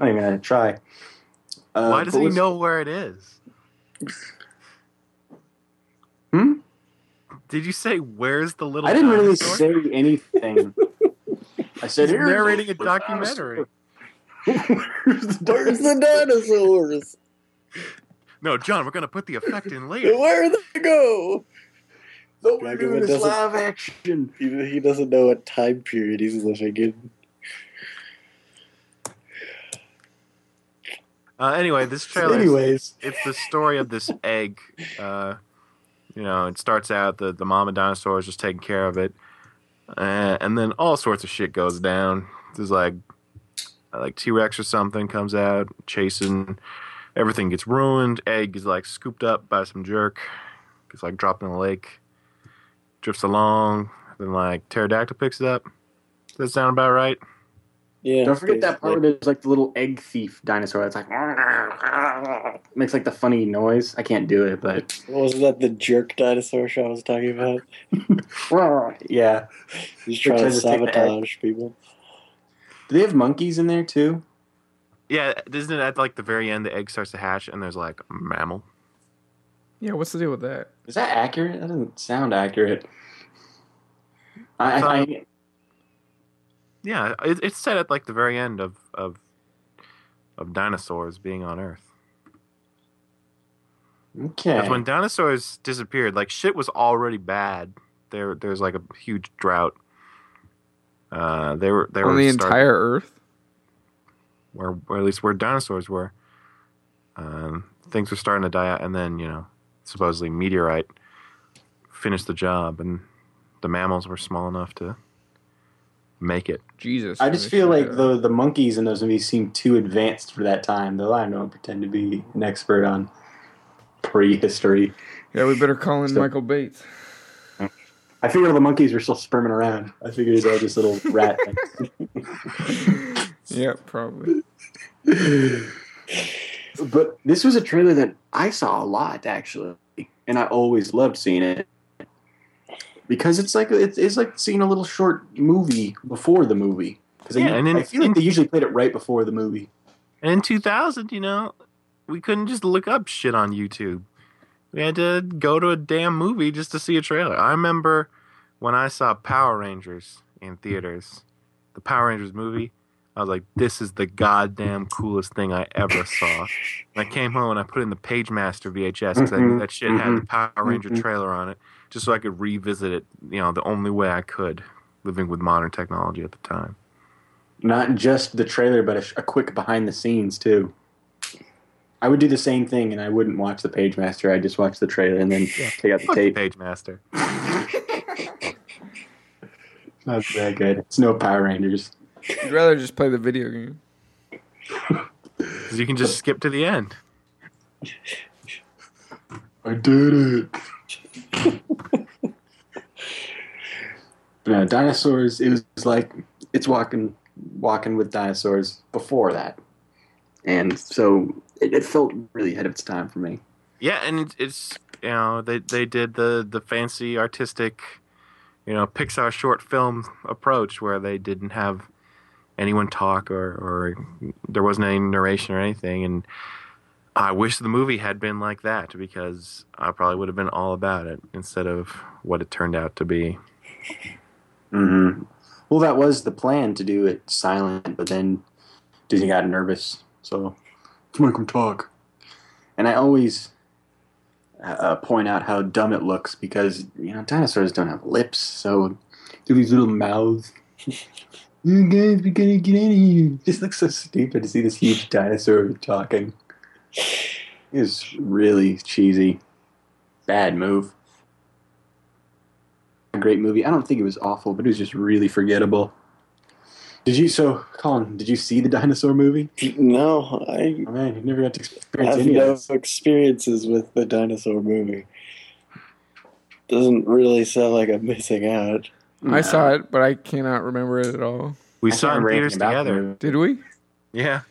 I'm going to try. Uh, Why does he what's- know where it is? Hmm? Did you say where's the little? I didn't really dinosaur? say anything. I said He's "Here's narrating a the documentary. Where's the Where's the dinosaurs? No, John, we're gonna put the effect in later. Where they go? No, we're Dragon doing this live action. He, he doesn't know what time period he's living in. Uh, anyway, this trailer. is- Anyways, it's the story of this egg. Uh, you know, it starts out the the mama dinosaur is just taking care of it, uh, and then all sorts of shit goes down. There's like like T Rex or something comes out chasing. Everything gets ruined. Egg is like scooped up by some jerk. Gets like dropped in a lake. Drifts along. Then like pterodactyl picks it up. Does that sound about right? Yeah. don't forget that part where there's like the little egg thief dinosaur that's like makes like the funny noise. I can't do it, but Wasn't that the jerk dinosaur show I was talking about? yeah. He's trying to to take the egg. sabotage people. Do they have monkeys in there too? Yeah, isn't it at like the very end the egg starts to hatch and there's like a mammal? Yeah, what's the deal with that? Is that accurate? That doesn't sound accurate. I, I, uh, I Yeah, it, it's set at like the very end of of of dinosaurs being on Earth. okay. That's when dinosaurs disappeared. Like shit was already bad. There, there's like a huge drought. Uh, they were they On were the start- entire Earth? where, where at least where dinosaurs were. Um, things were starting to die out, and then you know, supposedly meteorite finished the job, and the mammals were small enough to make it. Jesus. I just feel like the the monkeys in those movies seem too advanced for that time. Though I don't pretend to be an expert on prehistory. Yeah, we better call in So- Michael Bates. I figured all the monkeys were still sperming around. I figured they were just little rat things. Yeah, probably. But this was a trailer that I saw a lot actually, and I always loved seeing it because it's like it's, it's like seeing a little short movie before the movie. Because Yeah, and in- I feel like they usually played it right before the movie. And in 2000, you know, we couldn't just look up shit on YouTube. We had to go to a damn movie just to see a trailer. I remember when I saw Power Rangers in theaters, the Power Rangers movie. I was like, this is the goddamn coolest thing I ever saw. And I came home and I put in the Pagemaster VHS because I knew mm-hmm, that shit had the mm-hmm, Power Ranger mm-hmm. trailer on it, just so I could revisit it, you know, the only way I could, living with modern technology at the time. Not just the trailer, but a, a quick behind the scenes too. I would do the same thing, and I wouldn't watch the Pagemaster. I'd just watch the trailer and then take out the Fuck tape. Pagemaster. Not that good. It's no Power Rangers. You'd rather just play the video game. 'Cause you can just skip to the end. I did it. no, uh, dinosaurs. It was like it's walking, walking with dinosaurs before that, and so it, it felt really ahead of its time for me. Yeah, and it's, it's you know they they did the the fancy artistic, you know Pixar short film approach where they didn't have anyone talk or or there wasn't any narration or anything, and I wish the movie had been like that because I probably would have been all about it instead of what it turned out to be. Mm-hmm. Well, that was the plan to do it silent, but then Disney got nervous, so let's make them talk. And I always uh, point out how dumb it looks because you know dinosaurs don't have lips, so do these little mouths. You guys, we gotta get in here. It just looks so stupid to see this huge dinosaur talking. It was really cheesy. Bad move. A great movie. I don't think it was awful, but it was just really forgettable. Did you so Colin, did you see the dinosaur movie? No, I Oh man, you never got to experience have any no of this. experiences with the dinosaur movie. Doesn't really sound like I'm missing out. I saw it, but I cannot remember it at all. We I saw it in theaters anything the together. Did we? Yeah,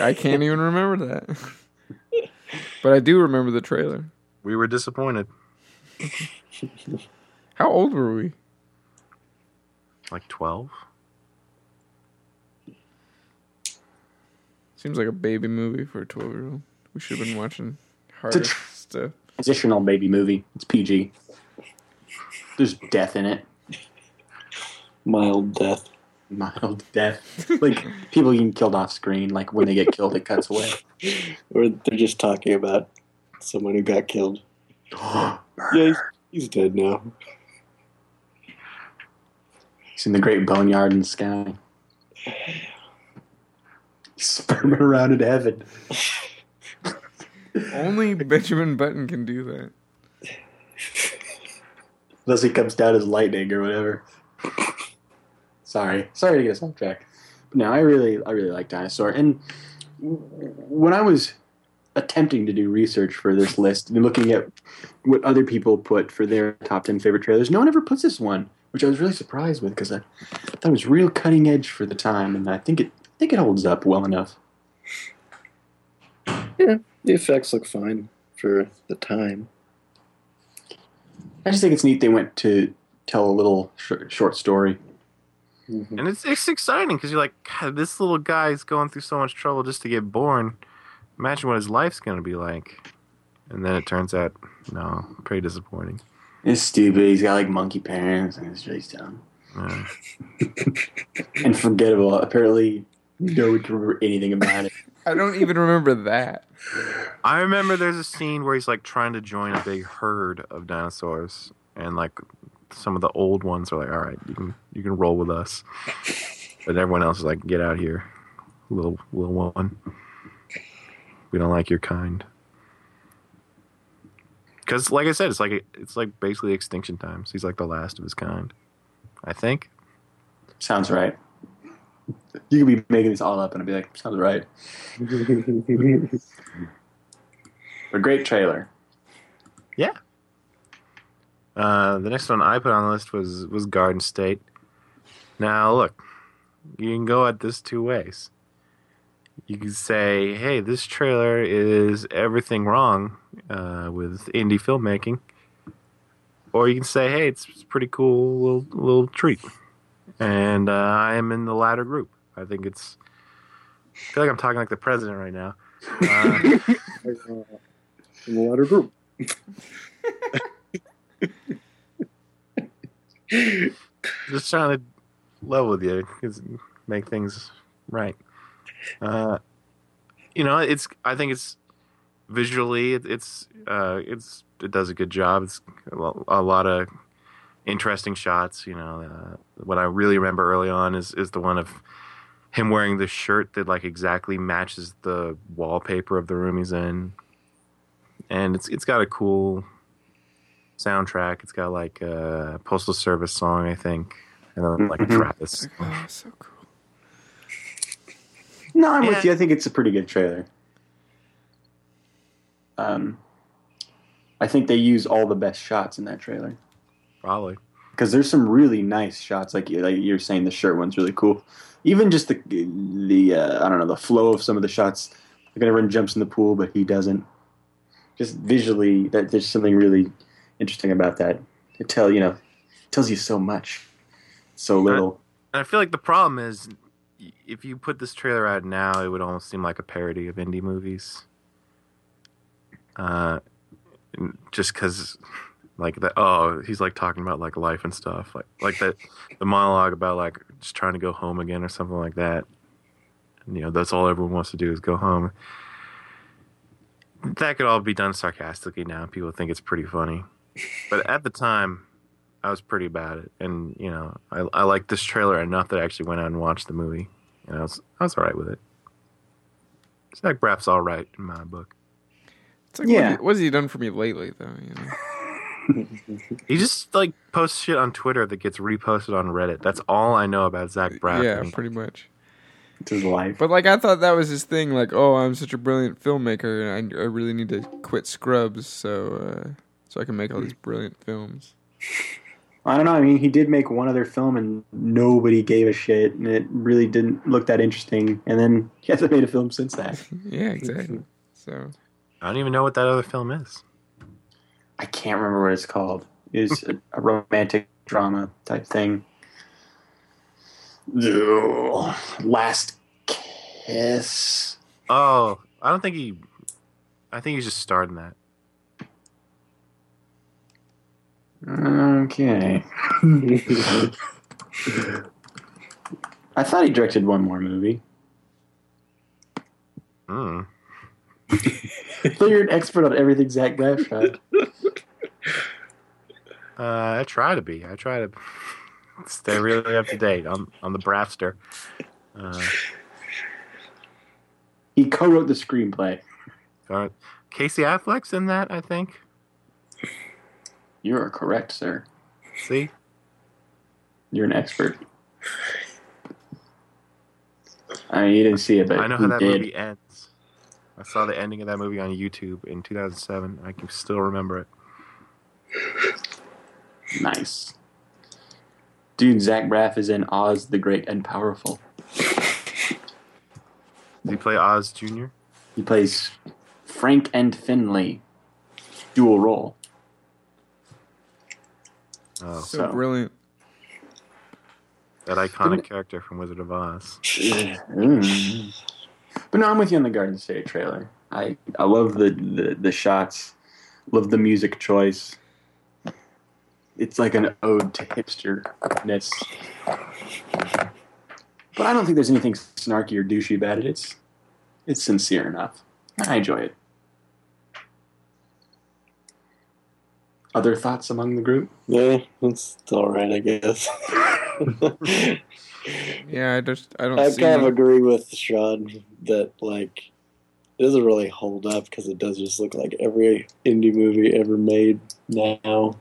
I can't even remember that. but I do remember the trailer. we were disappointed. How old were we? Like twelve. Seems like a baby movie for a 12 year old. We should have been watching a harder tr- stuff. Transitional baby movie. It's PG. There's death in it. Mild death. Mild death. Like people getting killed off screen. Like when they get killed, it cuts away. Or they're just talking about someone who got killed. Yeah, he's, he's dead now. He's in the great boneyard in the sky. Sperming around in heaven. Only Benjamin Button can do that. Unless he comes down as lightning or whatever. Sorry, sorry to get us off track. But no, I really, I really like Dinosaur. And when I was attempting to do research for this list and looking at what other people put for their top ten favorite trailers, no one ever puts this one, which I was really surprised with because I thought it was real cutting edge for the time, and I think it, I think it holds up well enough. Yeah, the effects look fine for the time. I just think it's neat they went to tell a little sh- short story. Mm-hmm. And it's it's exciting because you're like, God, this little guy's going through so much trouble just to get born. Imagine what his life's gonna be like. And then it turns out, no, pretty disappointing. It's stupid. He's got like monkey parents, and it's really dumb Yeah. and forgettable. Apparently, no one can remember anything about it. I don't even remember that. I remember there's a scene where he's like trying to join a big herd of dinosaurs, and like some of the old ones are like, "All right, you can you can roll with us," but everyone else is like, "Get out here, little little one. We don't like your kind." Because, like I said, it's like it's like basically extinction times. He's like the last of his kind, I think. Sounds right. You could be making this all up, and I'd be like, "Sounds right." A great trailer. Uh, the next one I put on the list was was Garden State. Now look, you can go at this two ways. You can say, "Hey, this trailer is everything wrong uh, with indie filmmaking," or you can say, "Hey, it's, it's a pretty cool little little treat." And uh, I am in the latter group. I think it's. I feel like I'm talking like the president right now. Uh, In the latter group. just trying to level with you, make things right. Uh, you know, it's. I think it's visually, it, it's, uh, it's, it does a good job. It's a a lot of interesting shots. You know, uh, what I really remember early on is is the one of him wearing the shirt that like exactly matches the wallpaper of the room he's in, and it's it's got a cool soundtrack. It's got like a postal service song, I think, and then like a Mhm. Travis. Oh, so cool. No, I'm Yeah. with you. I think it's a pretty good trailer. Um, I think they use all the best shots in that trailer Probably. because there's some really nice shots. Like like you're saying, the shirt one's really cool. Even just the the uh, I don't know the flow of some of the shots. Like everyone jumps in the pool, but he doesn't. Just visually, that there's something really interesting about that. It tell you know it tells you so much, so little. And I feel like the problem is, if you put this trailer out now, it would almost seem like a parody of indie movies. Uh, just because, like the oh, he's like talking about like life and stuff, like like that the monologue about like just trying to go home again or something like that. And, you know, that's all everyone wants to do is go home. That could all be done sarcastically now. People think it's pretty funny, but at the time, I was pretty about it, and you know, I I liked this trailer enough that I actually went out and watched the movie, and I was I was all right with it. Zach Braff's all right in my book. It's like, Yeah. what, what has he done for me lately, though? You know? He just like posts shit on Twitter that gets reposted on Reddit. That's all I know about Zach Braff. yeah, pretty much. It's his life. But like, I thought that was his thing. Like, oh, I'm such a brilliant filmmaker, and I, I really need to quit Scrubs so uh, so I can make all these hmm. brilliant films. I don't know. I mean, he did make one other film, and nobody gave a shit, and it really didn't look that interesting. And then he hasn't made a film since that. Yeah, exactly. So I don't even know what that other film is. I can't remember what it's called. It's a, a romantic drama type thing. Ugh. Last Kiss. Oh, I don't think he. I think he's just starred in that. Okay. I thought he directed one more movie. Hmm. I thought you're an expert on everything Zach Braff shot. Uh, I try to be. I try to stay really up to date on on the Brafster. Uh, He co-wrote the screenplay. uh, Casey Affleck's in that, I think. You are correct, sir. See, You're an expert. I mean, you didn't see it, but I know how that did? movie ends. I saw the ending of that movie on YouTube in 2007. I can still remember it. Nice. Dude, Zach Braff is in Oz the Great and Powerful. Did he play Oz Jr.? He plays Frank and Finley. Dual role. Oh, So, So- brilliant. that iconic character from Wizard of Oz. Mm. But no, I'm with you on the Garden State trailer. I, I love the, the, the shots, love the music choice. It's like an ode to hipsterness. But I don't think there's anything snarky or douchey about it. It's it's sincere enough. I enjoy it. Other thoughts among the group? Yeah, it's all right, I guess. Yeah, I just I don't I see. kind of agree with Sean that like it doesn't really hold up because it does just look like every indie movie ever made now.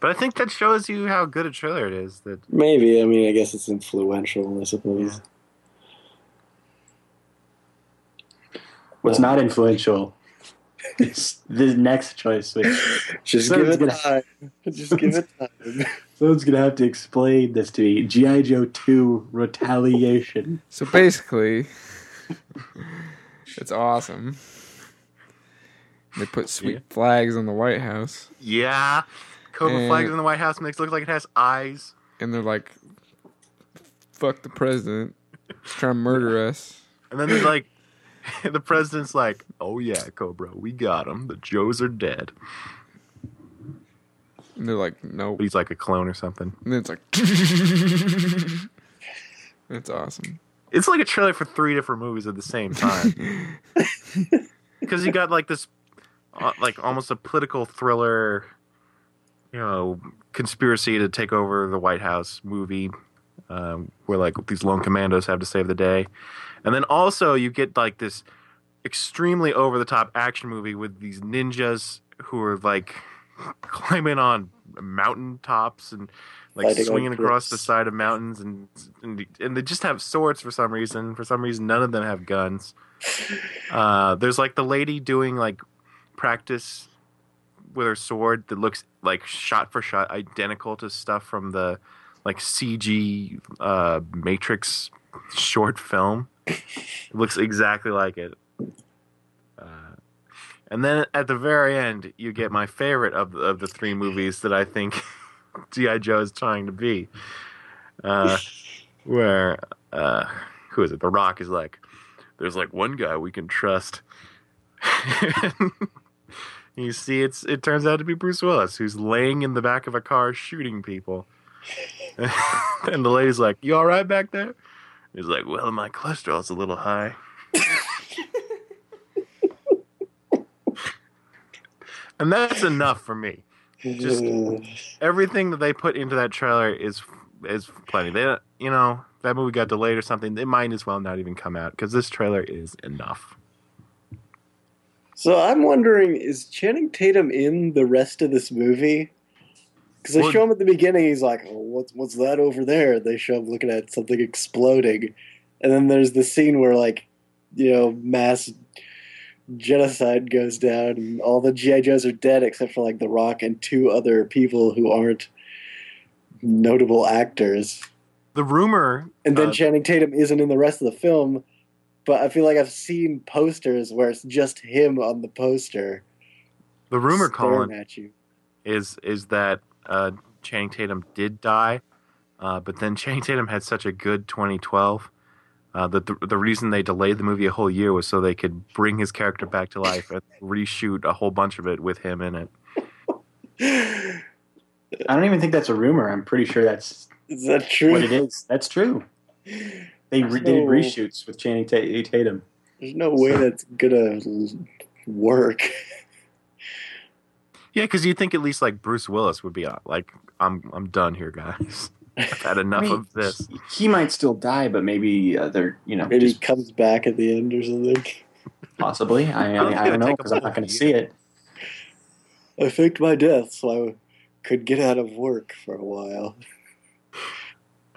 But I think that shows you how good a trailer it is. That Maybe I mean I guess it's influential. I suppose. What's not influential is the next choice, which Just Someone's give it gonna- time. Just give it time. someone's gonna have to explain this to me. G.I. Joe 2 Retaliation. So basically, it's awesome. They put sweet Yeah. flags on the White House, yeah, Cobra And- flags in the White House makes it look like it has eyes. and they're like, "Fuck the president, he's trying to murder us." And then there's like, the president's like, "Oh yeah, Cobra, we got him. The Joes are dead." And they're like, "Nope." But he's like a clone or something. And then it's like, it's awesome. It's like a trailer for three different movies at the same time. Because you got like this, uh, like almost a political thriller, you know, conspiracy to take over the White House movie, um, where like these lone commandos have to save the day, and then also you get like this extremely over the top action movie with these ninjas who are like climbing on mountain tops and like swinging across the side of mountains and, and and they just have swords for some reason. For some reason, none of them have guns. Uh, there's like the lady doing like practice with her sword that looks like shot for shot identical to stuff from the like CG uh, Matrix short film. It looks exactly like it. Uh, and then at the very end, you get my favorite of the, of the three movies that I think GI Joe is trying to be, uh, where uh, who is it? The Rock is like, there's like one guy we can trust. you see, it's it turns out to be Bruce Willis, who's laying in the back of a car shooting people. and the lady's like, "You all right back there?" He's like, "Well, my cholesterol's a little high." and that's enough for me. Just mm. everything that they put into that trailer is is plenty. They, you know, that movie got delayed or something. They might as well not even come out because this trailer is enough. So I'm wondering, is Channing Tatum in the rest of this movie? Because they Well- show him at the beginning, he's like, oh, "What's what's that over there?" They show him looking at something exploding, and then there's the scene where like, you know, mass genocide goes down, and all the GI Joes are dead except for like The Rock and two other people who aren't notable actors. The rumor, And then uh, Channing Tatum isn't in the rest of the film, but I feel like I've seen posters where it's just him on the poster. the rumor, Colin, at you. is is that uh, Channing Tatum did die, uh, but then Channing Tatum had such a good 2012 uh, that the, the reason they delayed the movie a whole year was so they could bring his character back to life and reshoot a whole bunch of it with him in it. I don't even think that's a rumor. I'm pretty sure that's Is that true? what it is. That's true. They, re- they did reshoots with Channing Tatum. There's no way that's gonna work. Yeah, because you'd think at least like Bruce Willis would be uh, like, I'm I'm done here, guys. I've had enough I mean, of this. He, he might still die, but maybe uh, they're you know Maybe he comes back at the end or something. possibly. I, I don't I, I don't know because I'm not going to see it. I faked my death so I could get out of work for a while.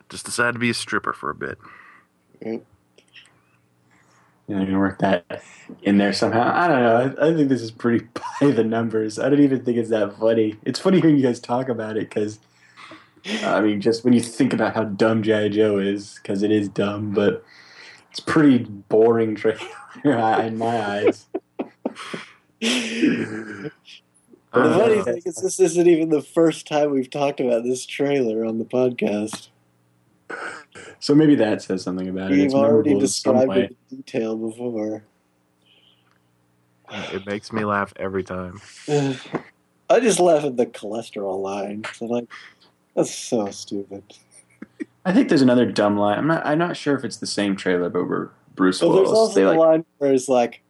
Just decided to be a stripper for a bit. You know, you can work that in there somehow. I don't know. I, I think this is pretty by the numbers. I don't even think it's that funny. It's funny hearing you guys talk about it because, I mean, just when you think about how dumb G.I. Joe is, because it is dumb, but it's pretty boring trailer in my eyes. But the funny thing is, this isn't even the first time we've talked about this trailer on the podcast. So maybe that says something about it. We've It's already memorable in described it in detail before. it makes me laugh every time. I just laugh at the cholesterol line. So like, that's so stupid. I think there's another dumb line. I'm not. I'm not sure if it's the same trailer, but where Bruce But there's Willis. also They the like line where it's like,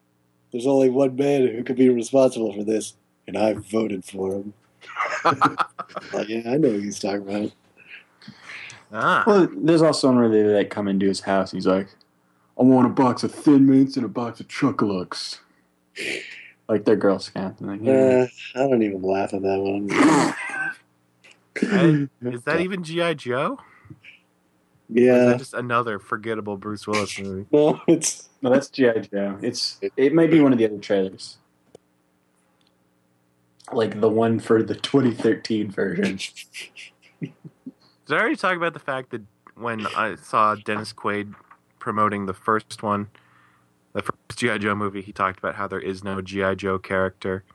"There's only one man who could be responsible for this, and I voted for him." like, yeah, I know what he's talking about. Ah, Well, there's also one where they like come into his house. He's like, "I want a box of Thin Mints and a box of Chocolox." Like they're Girl Scouts. Like, yeah. Uh, I don't even laugh at that one. I- is that even GI Joe? Or is Yeah, that just another forgettable Bruce Willis movie? no, it's no, that's GI Joe. It's it might be one of the other trailers, like the one for the 2013 version. Did I already talk about the fact that when I saw Dennis Quaid promoting the first one, the first GI Joe movie, he talked about how there is no GI Joe character,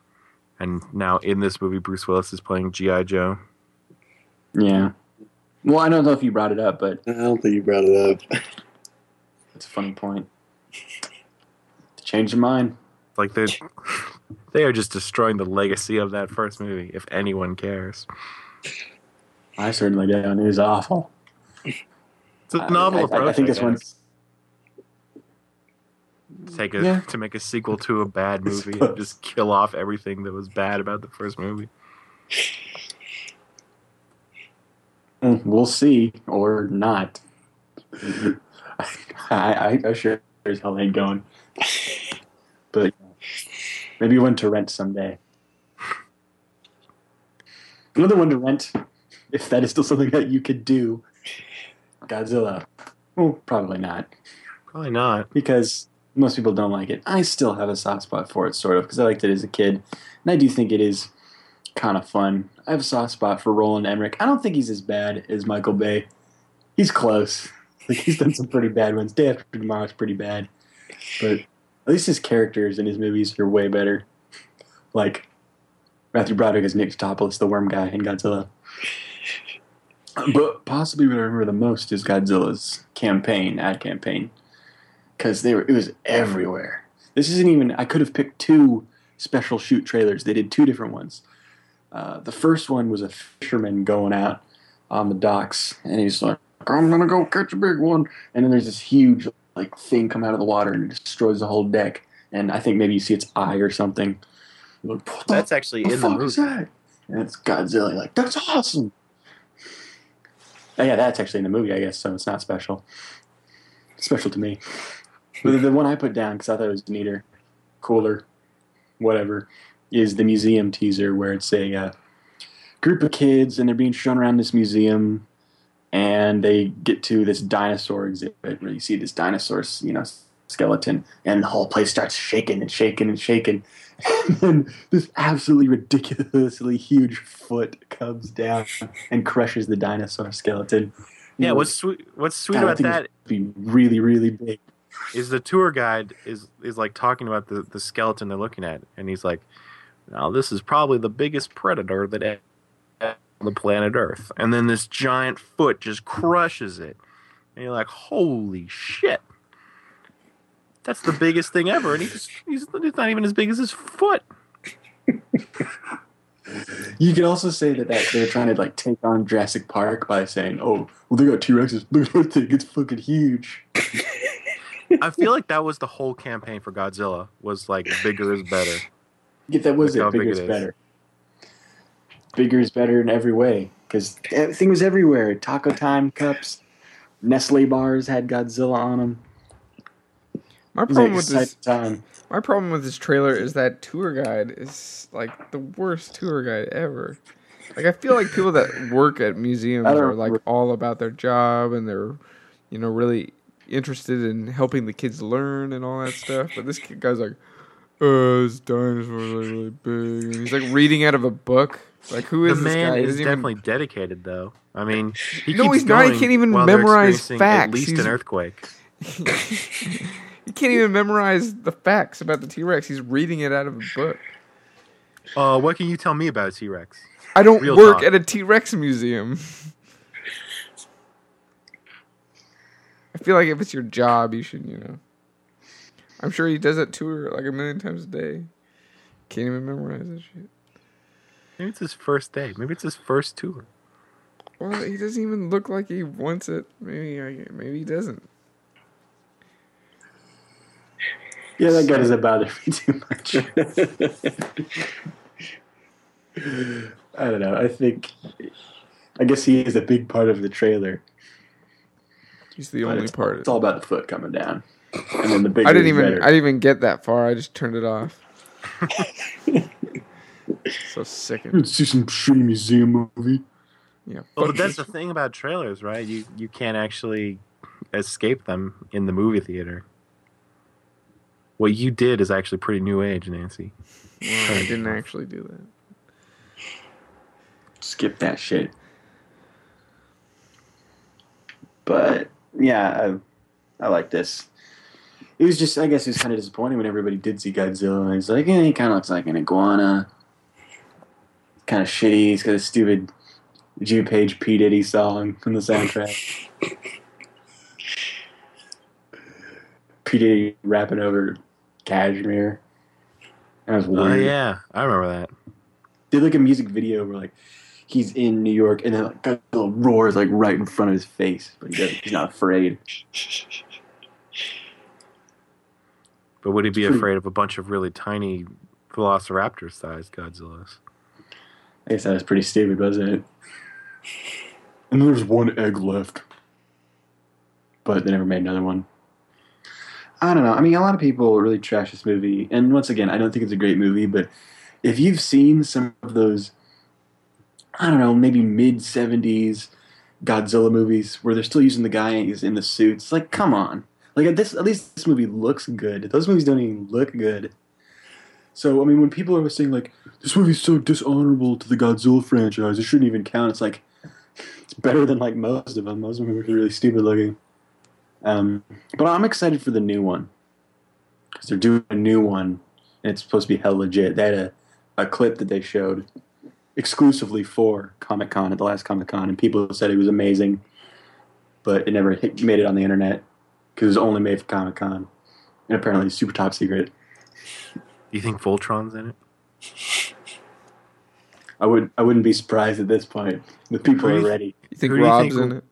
and now in this movie, Bruce Willis is playing GI Joe. Yeah. Well, I don't know if you brought it up, but I don't think you brought it up. it's a funny point. Change your mind. Like they they are just destroying the legacy of that first movie. If anyone cares, I certainly don't. It was awful. it's a novel I, I- approach. I think this guess. one's take a Yeah. to make a sequel to a bad movie and just kill off everything that was bad about the first movie. Mm, We'll see or not. I, I, I sure as hell ain't going. But maybe one to rent someday. Another one to rent, if that is still something that you could do. Godzilla. Well, probably not, Probably not. because most people don't like it. I still have a soft spot for it, sort of, because I liked it as a kid, and I do think it is kind of fun. I have a soft spot for Roland Emmerich. I don't think he's as bad as Michael Bay. He's close. Like he's done some pretty bad ones. Day After Tomorrow is pretty bad, but at least his characters in his movies are way better. Like Matthew Broderick as Nick Tatopoulos, the worm guy in Godzilla. But possibly what I remember the most is Godzilla's campaign, ad campaign, because they were it was everywhere. This isn't even. I could have picked two special shoot trailers. They did two different ones. Uh, the first one was a fisherman going out on the docks, and he's like, "I'm gonna go catch a big one." And then there's this huge like thing come out of the water and it destroys the whole deck. And I think maybe you see its eye or something. Like, That's actually the in the movie. that? And it's Godzilla. Like that's awesome. Oh, yeah, that's actually in the movie, I guess. So it's not special. Special to me. The- the one I put down because I thought it was neater, cooler, whatever, is the museum teaser where it's a uh, group of kids and they're being shown around this museum, and they get to this dinosaur exhibit where you see this dinosaur, you know, skeleton, and the whole place starts shaking and shaking and shaking. And then this absolutely ridiculously huge foot comes down and crushes the dinosaur skeleton. Yeah, You're what's sweet, what's sweet about that be really, really big. is the tour guide is is like talking about the the skeleton they're looking at, and he's like, "Now this is probably the biggest predator that on the planet Earth," and then this giant foot just crushes it, and you're like, "Holy shit!" That's the biggest thing ever, and he's he's, he's not even as big as his foot. You could also say that, that they're trying to like take on Jurassic Park by saying, "Oh, well, they got T Rexes. Look at that thing; it's fucking huge." I feel like that was the whole campaign for Godzilla was like bigger is better. Yeah, that was Look it. Bigger big is. better. Bigger is better in every way because everything was everywhere. Taco Time cups, Nestle bars had Godzilla on them. My It was like problem with this time. My problem with this trailer is that tour guide is like the worst tour guide ever. Like I feel like people that work at museums are like all about their job and they're, you know, really interested in helping the kids learn and all that stuff. But this kid guy's like, "Uh, this dinosaur is like really big," and he's like reading out of a book. Like who is The this man guy? Is doesn't even- definitely dedicated, though. I mean, he No, keeps he's not. He going can't even memorize facts. At least He's- an earthquake. he can't even memorize the facts about the T Rex. He's reading it out of a book. Uh, what can you tell me about T Rex? I don't Real work talk. at a T Rex museum. I feel like if it's your job, you should, you know. I'm sure he does that tour like a million times a day. Can't even memorize that shit. Maybe it's his first day. Maybe it's his first tour. Well, he doesn't even look like he wants it. Maybe, maybe he doesn't. Yeah, that guy doesn't bother me too much. I don't know. I think, I guess he is a big part of the trailer. He's the but only it's, part. It's all about the foot coming down, and then the bigger. I didn't even. better. I didn't even get that far. I just turned it off. so sickened. Let's see some shitty museum movie. Yeah. Well, but that's the thing about trailers, right? You you can't actually escape them in the movie theater. What you did is actually pretty new age, Nancy. Well, I didn't actually do that. Skip that shit. But yeah, I, I like this. It was just, I guess, it was kind of disappointing when everybody did see Godzilla, and it's like, eh, he kind of looks like an iguana. Kind of shitty. He's got a stupid Jimmy Page P Diddy song from the soundtrack. P Diddy rapping over Kashmir. That was Oh weird. yeah, I remember that. did like a music video where like he's in New York and then like Godzilla roars like right in front of his face, but he he's not afraid. But would he be afraid of a bunch of really tiny Velociraptor-sized Godzillas? I guess that was pretty stupid, wasn't it? And there's one egg left, but they never made another one. I don't know. I mean, a lot of people really trash this movie, and once again, I don't think it's a great movie. But if you've seen some of those, I don't know, maybe mid '70s Godzilla movies where they're still using the guys in the suits, like, come on. Like at this, at least this movie looks good. Those movies don't even look good. So I mean, when people are saying like this movie's so dishonorable to the Godzilla franchise, it shouldn't even count. It's like it's better than like most of them. Most of them are really stupid looking. Um, but I'm excited for the new one because they're doing a new one, and it's supposed to be hell legit. They had a, a clip that they showed exclusively for Comic Con at the last Comic Con, and people said it was amazing, but it never hit, made it on the internet because it was only made for Comic Con, and apparently it's super top secret. Do you think Voltron's in it? I would I wouldn't be surprised at this point. The people are ready. You think Who do you Rob's think in it?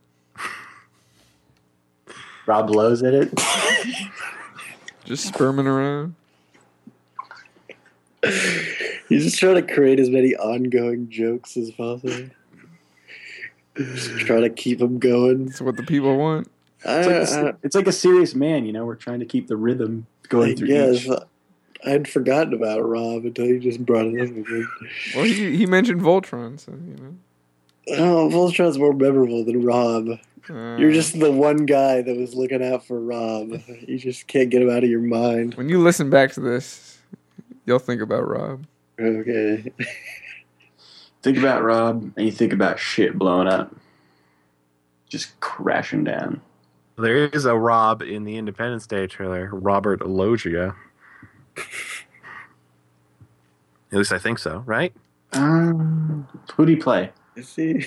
Rob Lowe's at it. Just sperming around. He's just trying to create as many ongoing jokes as possible. Just trying to keep him going. It's what the people want. It's like, a, I, it's like a serious man, you know. We're trying to keep the rhythm I going through guess each. I'd forgotten about Rob until you just brought it up again. Well, he he mentioned Voltron, so you know. Oh, Voltron's more memorable than Rob. Uh, You're just the one guy that was looking out for Rob. You just can't get him out of your mind. when you listen back to this, you'll think about Rob. Okay. Think about Rob, and you think about shit blowing up, just crashing down. There is a Rob in the Independence Day trailer, Robert Loggia. At least I think so, right? Um, who do he play? See,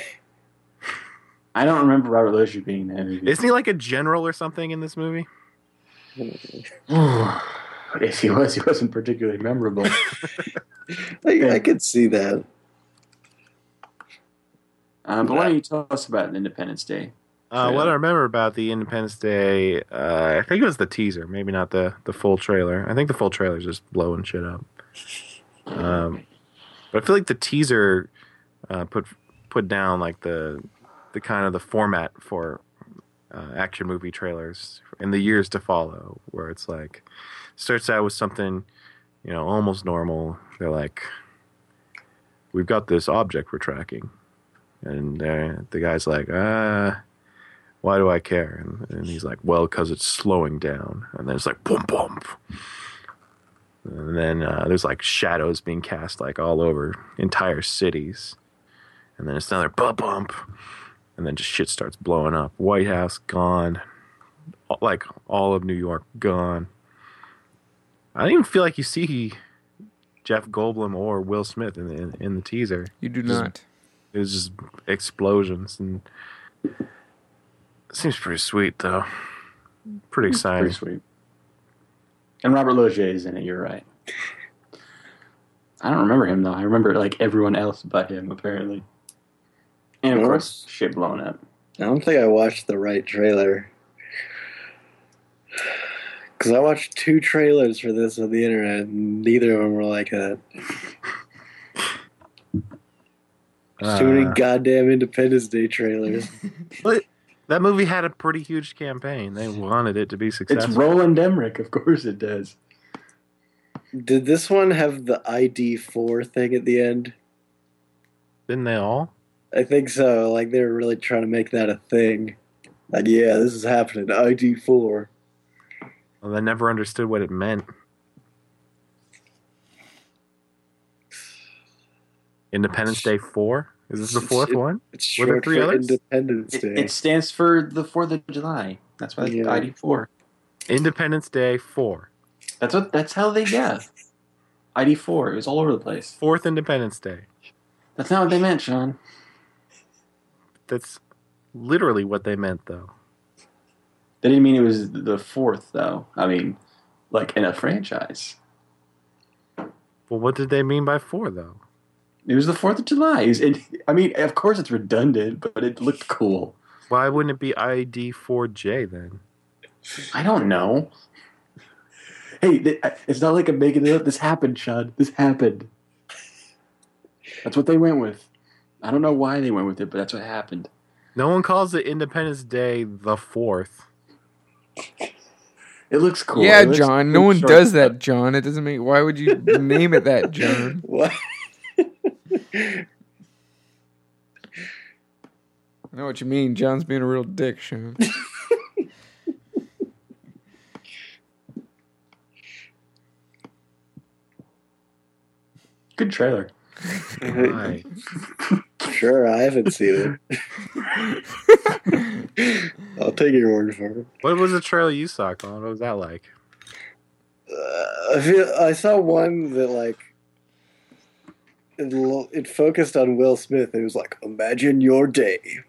I don't remember Robert Loggia being in that movie. Isn't he like a general or something in this movie? if he was, he wasn't particularly memorable. I, I could see that. Um, but why don't you tell us about Independence Day? Uh, what I remember about the Independence Day, uh, I think it was the teaser, maybe not the, the full trailer. I think the full trailer is just blowing shit up. Um, but I feel like the teaser uh, put put down like the the kind of the format for uh, action movie trailers in the years to follow, where it's like starts out with something you know almost normal. They're like, "We've got this object we're tracking," and uh, the guy's like, "Ah." why do I care? And, and he's like, well, because it's slowing down. And then it's like, boom, boom. And then uh, there's like shadows being cast like all over entire cities. And then it's another bump, bump. And then just shit starts blowing up. White House gone. Like all of New York gone. I don't even feel like you see Jeff Goldblum or Will Smith in the, in, in the teaser. You do Just- not. It was just explosions and seems pretty sweet though. Pretty hmm, exciting. Pretty sweet. And Robert Loggia is in it. You're right. I don't remember him though. I remember like everyone else but him apparently. And of Well, course, shit blowing up. I don't think I watched the right trailer. Because I watched two trailers for this on the internet, and neither of them were like that. Too many Uh, goddamn Independence Day trailers. but that movie had a pretty huge campaign. They wanted it to be successful. It's. Roland Emmerich, of course it does. Did this one have the ID4 thing at the end? Didn't they all? I think so. Like they were really trying to make that a thing. Like, yeah, this is happening. ID4. Well, they never understood what it meant. Independence Day four. Is this the fourth one? It's Were there three for others? Independence It, Day. it stands for the Fourth of July. That's why it's Yeah. ID four. Independence Day four. That's what. That's how they yeah. ID four. It was all over the place. Fourth Independence Day. That's not what they meant, Sean. That's literally what they meant, though. They didn't mean it was the fourth, though. I mean, like in a franchise. Well, what did they mean by four, though? It was the Fourth of July. It was- it- I mean, of course it's redundant, but it looked cool. Why wouldn't it be ID four J then? I don't know. Hey, th- it's not like I'm making it up. This happened, Sean. This happened. That's what they went with. I don't know why they went with it, but that's what happened. No one calls it Independence Day the fourth. It looks cool. yeah, looks- John. No one short. does that, John. It doesn't make. Why would you name it that, John? What? I know what you mean. John's being a real dick, Sean. Good trailer. Why? Sure, I haven't seen it. I'll take your word for it. what was the trailer you saw, Colin? What was that like? Uh, I feel I saw one that like it, it focused on Will Smith. It was like, imagine your day,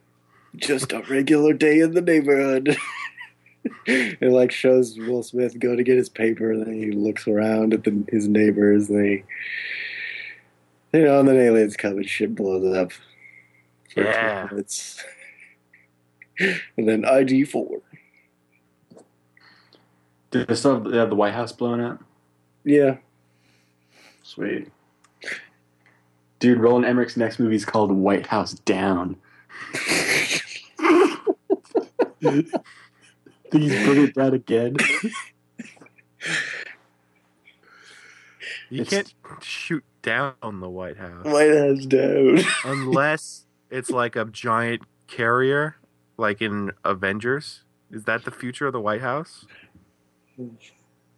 just a regular day in the neighborhood. it like shows Will Smith go to get his paper, and then he looks around at the, his neighbors, and they, you know, and then aliens come and shit blows up. For Yeah. It's and then ID four. Did they still have they have the White House blown up? Yeah. Sweet. Dude, Roland Emmerich's next movie is called White House Down. Think he's bringing it down again? You It's- can't shoot down the White House White House down. unless it's like a giant carrier, like in Avengers. Is that the future of the White House?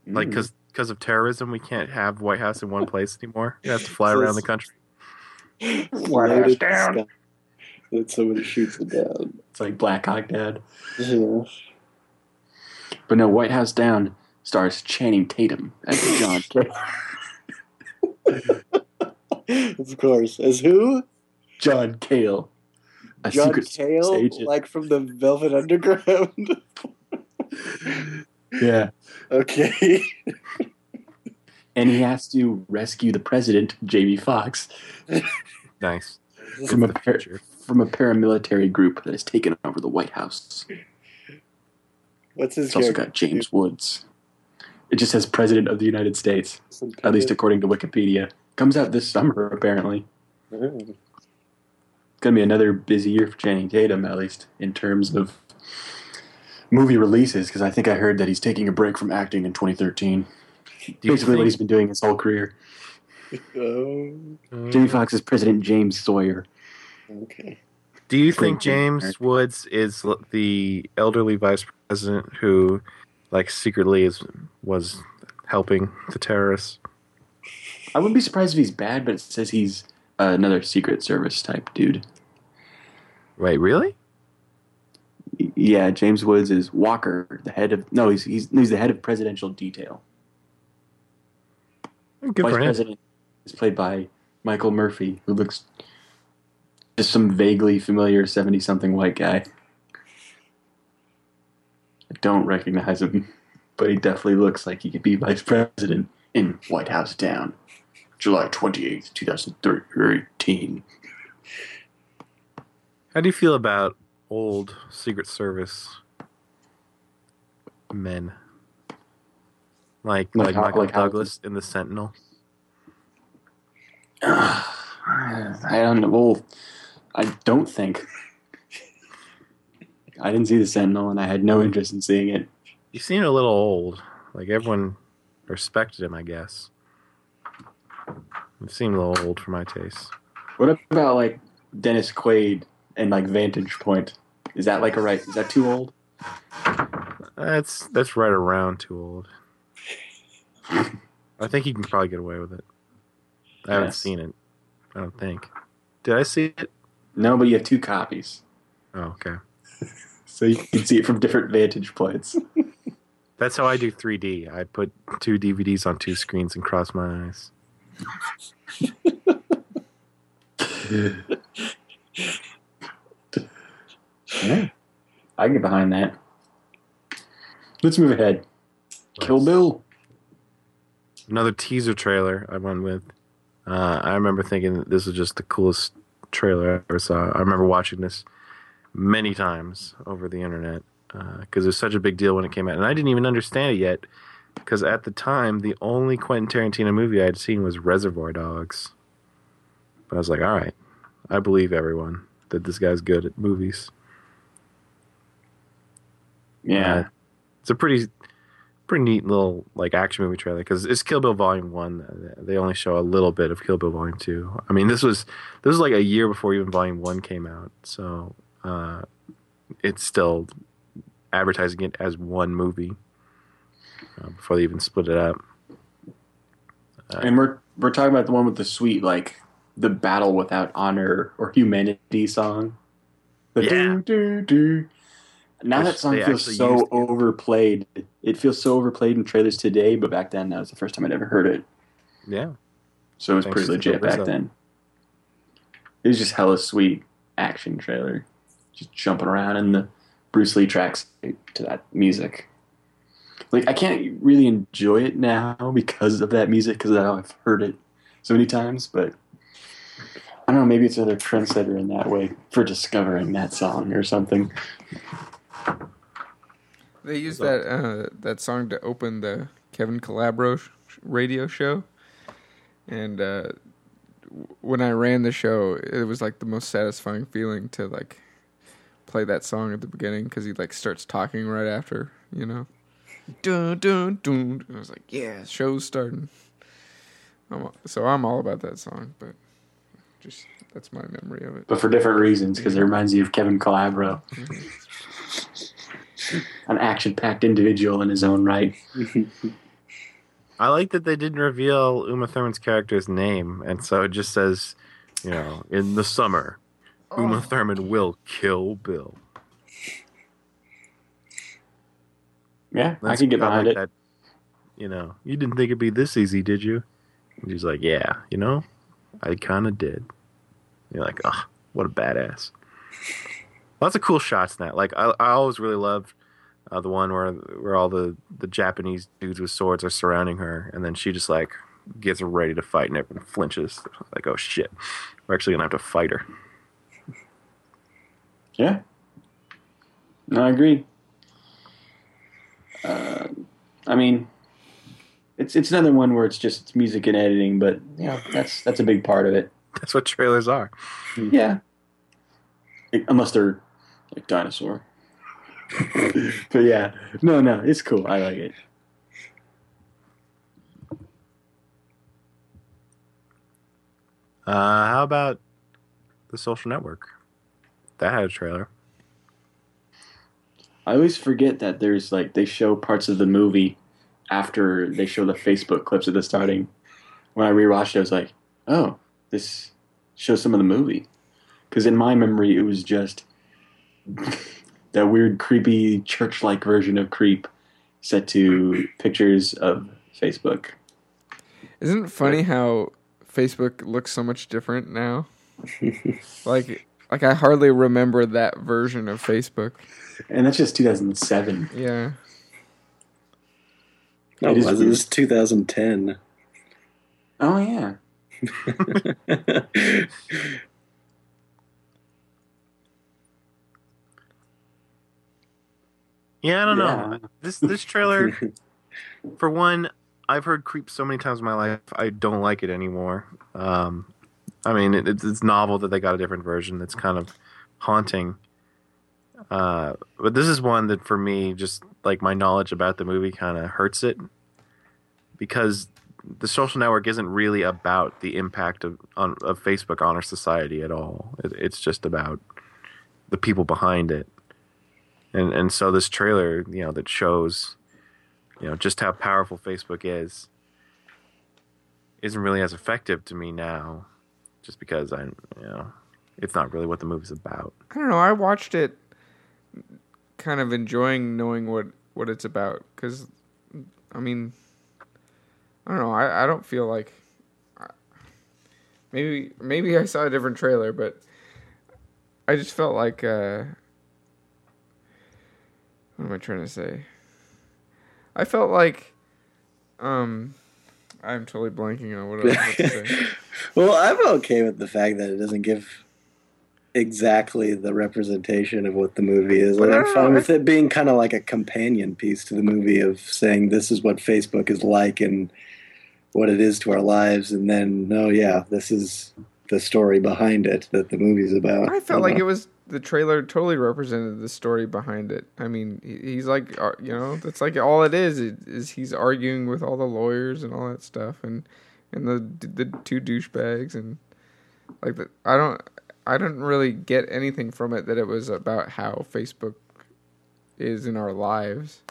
Like, Mm. because of terrorism, we can't have White House in one place anymore. You have to fly around the country. White House down. Then somebody shoots it down. it's like Black Hawk Dad. Yeah. But no, White House Down stars Channing Tatum as John Cale. of course. As who? John Cale. A John secret Cale, agent. like from the Velvet Underground. yeah. okay. And he has to rescue the president, Jamie Foxx. Nice. from a par- from a paramilitary group that has taken over the White House. What's his It's also got James Woods. It just says President of the United States, at least according to Wikipedia. Comes out this summer, apparently. Oh. It's going to be another busy year for Channing Tatum, at least in terms of movie releases, because I think I heard that he's taking a break from acting in 2013. Do you Basically, what he's been doing his whole career. Oh, Jamie Foxx is President James Sawyer. okay. Do you think James. Woods is the elderly vice president who, like, secretly is was helping the terrorists? I wouldn't be surprised if he's bad, but it says he's uh, another Secret Service type dude. Wait, really? Yeah, James Woods is Walker, the head of no, he's he's, he's the head of presidential detail. Good Vice president is played by Michael Murphy, who looks just some vaguely familiar seventy-something white guy. I don't recognize him, but he definitely looks like he could be vice president in White House Down, July twenty-eighth, two thousand thirteen. How do you feel about old Secret Service men? Like Like like, how- Michael like how- Douglas in the Sentinel. I don't know. Well, I don't think. I didn't see the Sentinel, and I had no interest in seeing it. You seem a little old. Like everyone respected him, I guess. You seem a little old for my taste. What about like Dennis Quaid and like Vantage Point? Is that like a right? Is that too old? That's that's right around too old. I think you can probably get away with it. I haven't Yes. seen it. I don't think. Did I see it? No, but you have two copies, Oh, okay. so you can see it from different vantage points. That's how I do 3D. I put two DVDs on two screens and cross my eyes. Yeah, I can get behind that. Let's move ahead. Kill Bill. Another teaser trailer I went with. Uh, I remember thinking that this was just the coolest trailer I ever saw. I remember watching this many times over the internet because it was such a big deal when it came out, and I didn't even understand it yet because at the time the only Quentin Tarantino movie I had seen was Reservoir Dogs. But I was like, all right, I believe everyone that this guy's good at movies. Yeah, Uh, it's a pretty pretty neat little like action movie trailer because it's Kill Bill Volume One. They only show a little bit of Kill Bill Volume Two. I mean, this was this was like a year before even Volume One came out, so uh, it's still advertising it as one movie uh, before they even split it up. and we're we're talking about the one with the sweet like the battle without honor or humanity song. The Yeah. doo, doo, doo. Now Which that song feels so overplayed. It feels so overplayed in trailers today, but back then that was the first time I'd ever heard it. Yeah, So it was Thanks pretty legit back then. It was just hella sweet action trailer. Just jumping around in the Bruce Lee tracks to that music. Like I can't really enjoy it now because of that music because I've heard it so many times, but I don't know, maybe it's another trendsetter in that way for discovering that song or something. They used that uh, that song to open the Kevin Calabro sh- radio show, and uh, when I ran the show, it was like the most satisfying feeling to like play that song at the beginning because he like starts talking right after, you know. Dun dun dun. I was like, yeah, show's starting. I'm, so I'm all about that song, but just that's my memory of it. But for different reasons, because it reminds you of Kevin Calabro. Mm-hmm. An action packed individual in his own right. I like that they didn't reveal Uma Thurman's character's name, and so it just says, you know, in the summer, oh. Uma Thurman will kill Bill. Yeah, I can get behind like it. That, you know, you didn't think it'd be this easy, did you? And he's like, yeah, you know, I kind of did. You're like, oh, what a badass. Lots of cool shots in that. Like, I, I always really loved uh, the one where where all the the Japanese dudes with swords are surrounding her, and then she just like gets ready to fight, and everyone flinches. Like, oh shit, we're actually gonna have to fight her. Yeah. No, I agree. Uh, I mean, it's it's another one where it's just it's music and editing, but you know that's that's a big part of it. That's what trailers are. Yeah. Unless they're like dinosaur. but yeah, no, no, it's cool. I like it. Uh, how about the Social Network? That had a trailer. I always forget that there's like they show parts of the movie after they show the Facebook clips at the starting. When I rewatched it, I was like, "Oh, this shows some of the movie." Because in my memory, it was just that weird, creepy, church-like version of Creep set to pictures of Facebook. Isn't it funny how Facebook looks so much different now? like, like I hardly remember that version of Facebook. And that's just 2007. Yeah. No, It it is was, weird. it was 2010. Oh yeah. Yeah, I don't Yeah. know. This this trailer, for one, I've heard Creep so many times in my life. I don't like it anymore. Um, I mean, it, it's, novel that they got a different version. That's kind of haunting. Uh, but this is one that, for me, just like my knowledge about the movie, kind of hurts it because the social network isn't really about the impact of on, of Facebook on our society at all. It, it's just about the people behind it and and so this trailer you know that shows you know just how powerful facebook is isn't really as effective to me now just because i you know it's not really what the movie's about I don't know. I watched it, kind of enjoying knowing what what it's about. Because, I mean, I don't know. I, I don't feel like maybe maybe I saw a different trailer, but I just felt like uh, what am I trying to say? I felt like um, I'm totally blanking on what I was say. well, I'm okay with the fact that it doesn't give exactly the representation of what the movie is. I'm fine with it being kind of like a companion piece to the movie of saying this is what Facebook is like and what it is to our lives, and then no, yeah, this is the story behind it that the movie's about. I felt like it was the trailer totally represented the story behind it. I mean, he's like, uh, you know, that's like all it is. It, is he's arguing with all the lawyers and all that stuff, and and the the two douchebags and like the, I don't I didn't really get anything from it that it was about how Facebook is in our lives.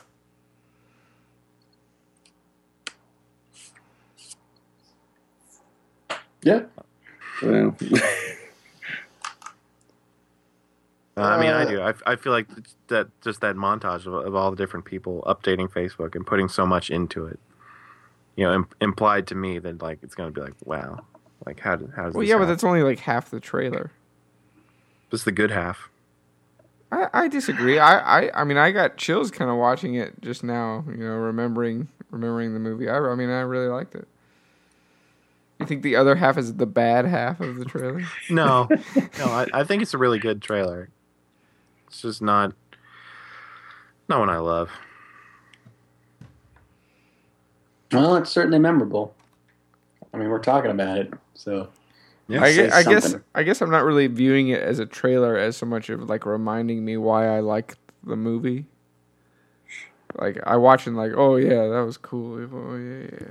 Yeah. Well, Uh, i mean i Uh, do I, I feel like that just that montage of, of all the different people updating facebook and putting so much into it you know im- implied to me that like it's going to be like wow like how, did, how does Well, this yeah, but that's only like half the trailer. this is the good half I, I disagree. I, I, I mean, I got chills kind of watching it just now. You know, remembering remembering the movie. I, I mean, I really liked it. You think the other half is the bad half of the trailer? No, no, I, I think it's a really good trailer. It's just not not one I love. Well, it's certainly memorable. I mean, we're talking about it, so Yeah, I, say gue- I guess. I guess I'm not really viewing it as a trailer as so much of like reminding me why I like the movie. Like I watch and like, oh yeah, that was cool. Oh yeah, yeah.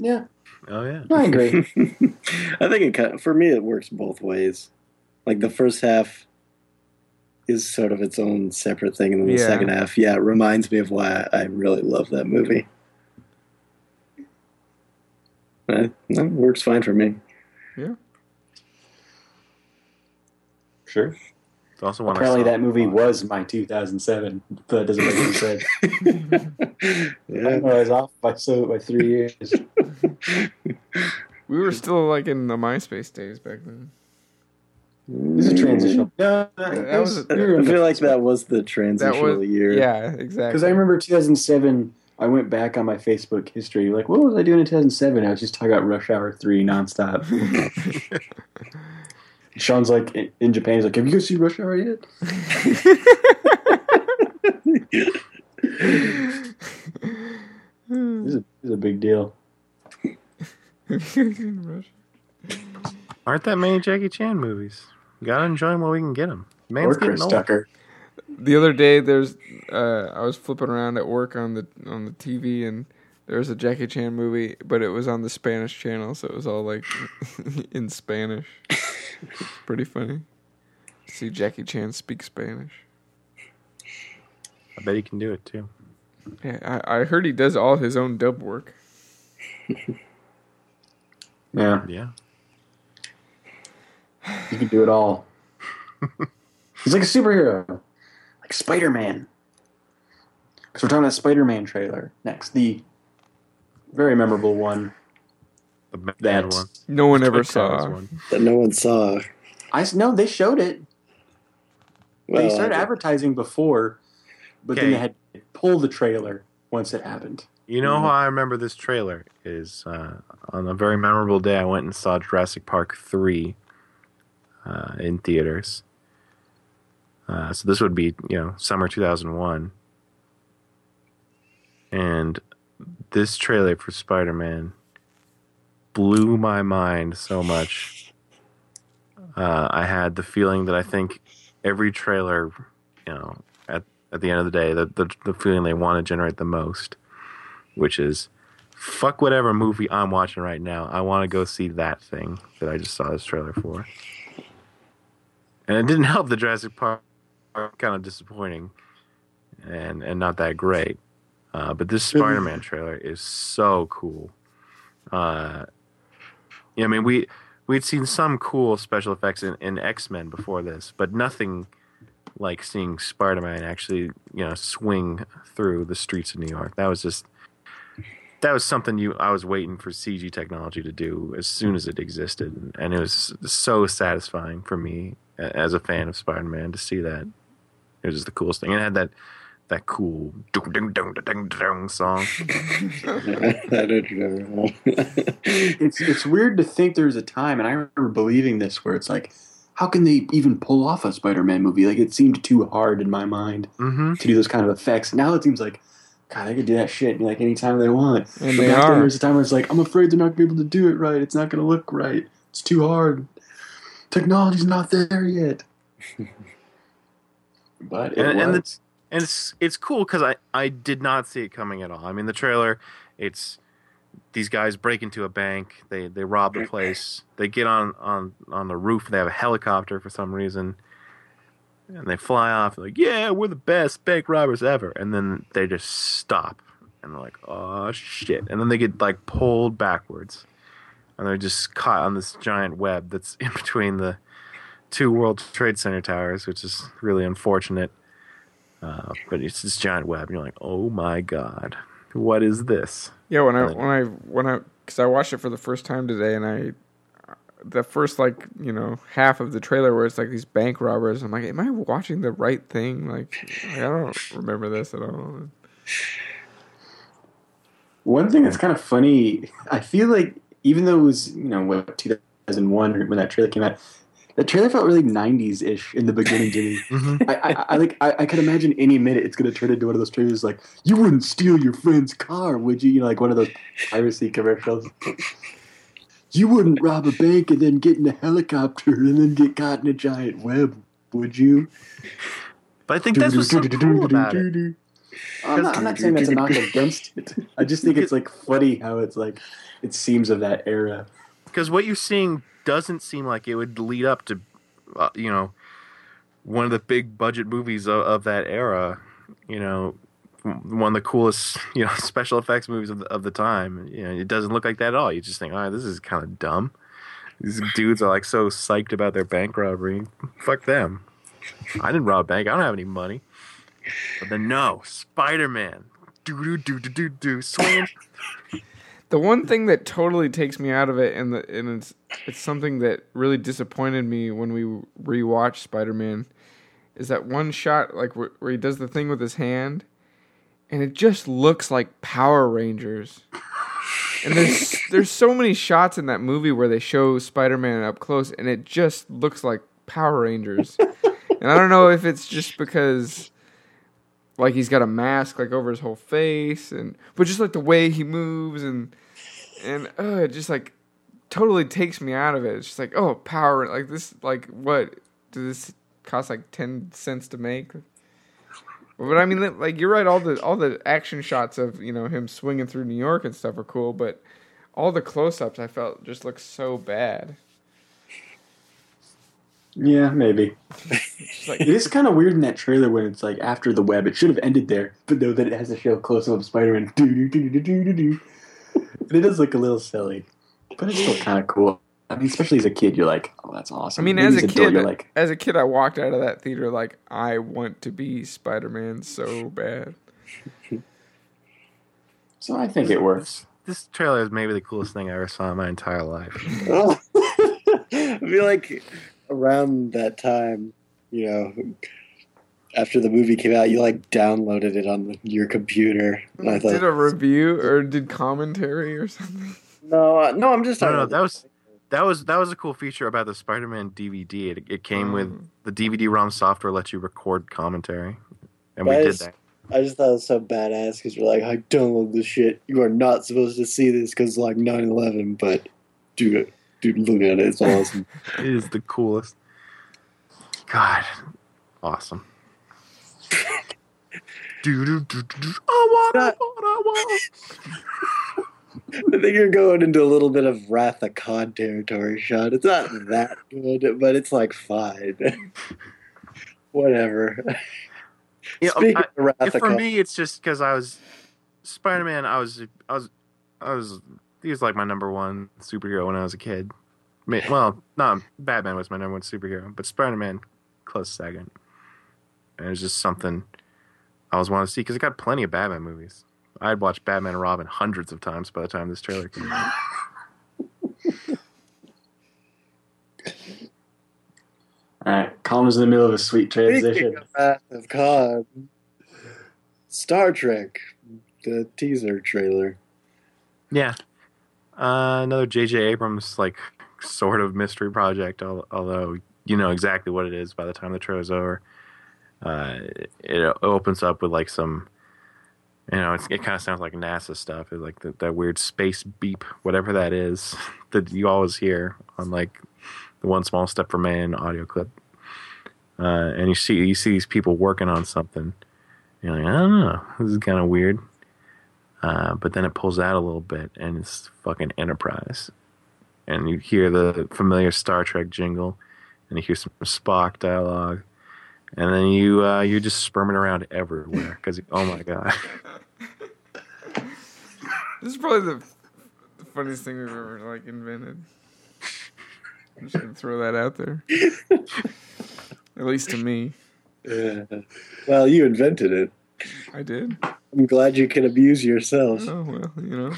Yeah, Oh yeah. I agree. I think it kind for me it works both ways. Like the first half is sort of its own separate thing, and then the Yeah. second half, yeah, it reminds me of why I really love that movie. That works fine for me. Yeah. Sure. It's also one Apparently, I saw. that movie was my 2007. But that doesn't make any sense. I yeah, was off by so by three years. We were still like in the MySpace days back then. It's a transitional. No, That was- I feel like that was the transitional was- year. Yeah, exactly. because I remember 2007. I went back on my Facebook history. Like, what was I doing in 2007? I was just talking about Rush Hour 3 nonstop. Sean's like, in- in Japan, he's like, have you guys seen Rush Hour yet? This is, a, this is a big deal. Aren't that many Jackie Chan movies? Gotta enjoy them while we can get them. Man's or getting Chris old. Tucker. the other day there's uh I was flipping around at work on the on the TV and there was a Jackie Chan movie, but it was on the Spanish channel, so it was all like in Spanish. Pretty funny. See Jackie Chan speak Spanish. I bet he can do it too. Yeah, I, I heard he does all his own dub work. Yeah, Yeah. he can do it all. He's like a superhero, like Spider Man. Because we're talking about Spider Man trailer next, the very memorable one. The bad That- one. No one ever Twin Towers saw. one. That no one saw. I no, they showed it. Well, they started advertising before, but then they had to pull the trailer once it happened. You know Mhm. how I remember this trailer is uh, on a very memorable day. I went and saw Jurassic Park three uh, in theaters. Uh, so this would be you know summer two thousand one, and this trailer for Spider Man blew my mind so much. Uh, I had the feeling that I think every trailer, you know, at at the end of the day, the the, the feeling they want to generate the most which is fuck whatever movie I'm watching right now. I want to go see that thing that I just saw this trailer for. And it didn't help the Jurassic Park kind of disappointing and and not that great. Uh, but this Spider-Man trailer is so cool. Uh, yeah, I mean we we'd seen some cool special effects in, in X-Men before this, but nothing like seeing Spider-Man actually, you know, swing through the streets of New York. That was just that was something you I was waiting for CG technology to do as soon as it existed, and it was so satisfying for me as a fan of Spider-Man to see that. It was just the coolest thing. And it had that that cool ding ding ding ding ding song. I don't know. It's it's weird to think there was a time, and I remember believing this, where it's like, how can they even pull off a Spider-Man movie? Like it seemed too hard in my mind Mm-hmm. to do those kind of effects. Now it seems like, God, they could do that shit like anytime they want. And But they back are. there was a time where it's like, I'm afraid they're not gonna be able to do it right. It's not gonna look right. It's too hard. Technology's not there yet. but it And- and was. And it's it's cool because I I did not see it coming at all. I mean, the trailer, it's these guys break into a bank, they they rob the place, they get on on on the roof, they have a helicopter for some reason, and they fly off like, yeah, we're the best bank robbers ever, and then they just stop, and they're like, oh shit, and then they get like pulled backwards, and they're just caught on this giant web that's in between the two World Trade Center towers, which is really unfortunate. Uh, but it's this giant web, and you're like, oh my god, what is this? Yeah, when I Really? when I when I because I watched it for the first time today, and I the first like you know half of the trailer where it's like these bank robbers. I'm like, am I watching the right thing? Like, I don't remember this at all. One thing that's kind of funny, I feel like even though it was, you know, what, 2001 when that trailer came out, the trailer felt really 90s ish in the beginning to me. Mm-hmm. I, I, I like I, I could imagine any minute it's gonna turn into one of those trailers like you wouldn't steal your friend's car, would you? You know, like one of those piracy commercials. You wouldn't rob a bank and then get in a helicopter and then get caught in a giant web, would you? But I think that's what's so cool about it. I'm not, I'm not saying that's a knock against it. I just think it's like funny how it's like it seems of that era. because what you're seeing doesn't seem like it would lead up to, uh, you know, one of the big budget movies of, of that era. You know, one of the coolest, you know, special effects movies of the, of the time. You know, it doesn't look like that at all. You just think, all right, this is kind of dumb. These dudes are like so psyched about their bank robbery. Fuck them. I didn't rob a bank. I don't have any money. But then no, Spider Man. Do do do do do do swing. The one thing that totally takes me out of it, and the and it's it's something that really disappointed me when we rewatched Spider Man, is that one shot like where, where he does the thing with his hand, and it just looks like Power Rangers. And there's there's so many shots in that movie where they show Spider-Man up close, and it just looks like Power Rangers. and I don't know if it's just because like he's got a mask like over his whole face, and but just like the way he moves and and uh, it just like totally takes me out of it. It's just like oh Power like this like what does this cost like ten cents to make? But I mean, like you're right. All the all the action shots of you know him swinging through New York and stuff are cool, but all the close-ups I felt just looked so bad. Yeah, maybe. Like It is kind of weird in that trailer when it's like after the web. It should have ended there, but though that it has to show close up of Spider Man. And it does look a little silly, but it's still kind of cool. I mean, especially as a kid, you're like, "Oh, that's awesome." I mean, Maybe as a adult, kid, you're like, as a kid, I walked out of that theater like I want to be Spider-Man so bad. so I think it works. This trailer is maybe the coolest thing I ever saw in my entire life. I feel like around that time, you know, after the movie came out, you like downloaded it on your computer. And I thought, did a review or did commentary or something. no, uh, no, I'm just No, talking no, about that was that was that was a cool feature about the Spider-Man DVD. It, it came with Mm. the DVD-ROM software lets you record commentary, and we That did is- that. I just thought it was so badass because you're like, I download this shit. You are not supposed to see this because like 9/11, but dude, dude, look at it. It's awesome. It is the coolest. God, awesome. do, do, do, do. I want, I want, I want. I think you're going into a little bit of Wrath of Khan territory, Sean. It's not that good, but it's like fine. Whatever. Know, Speaking I- of Wrath of for Khan, me, it's just because I was Spider Man. I was, I was, I was. He was like my number one superhero when I was a kid. Well, not Batman was my number one superhero, but Spider Man, close second. And it was just something I was wanting to see because I got plenty of Batman movies. I'd watched Batman and Robin hundreds of times by the time this trailer came out. All right, Colin was in the middle of a sweet transition. of Wrath of Khan, Star Trek, the teaser trailer. Yeah, uh, another J.J. Abrams like sort of mystery project. al- Although you know exactly what it is by the time the trailer's over. Uh, it opens up with like some, you know, it kind of sounds like NASA stuff. It's like the, that weird space beep, whatever that is, that you always hear on like the One Small Step for Man audio clip. Uh, and you see you see these people working on something. You're like, I don't know, this is kind of weird. Uh, but then it pulls out a little bit, and it's fucking Enterprise. And you hear the familiar Star Trek jingle, and you hear some Spock dialogue, and then you uh, you're just sperming around everywhere because oh my god, This is probably the, the funniest thing we've ever like invented. I'm just gonna throw that out there. At least to me, Yeah. Well, you invented it. I did. I'm glad you can abuse yourself. Oh well, you know,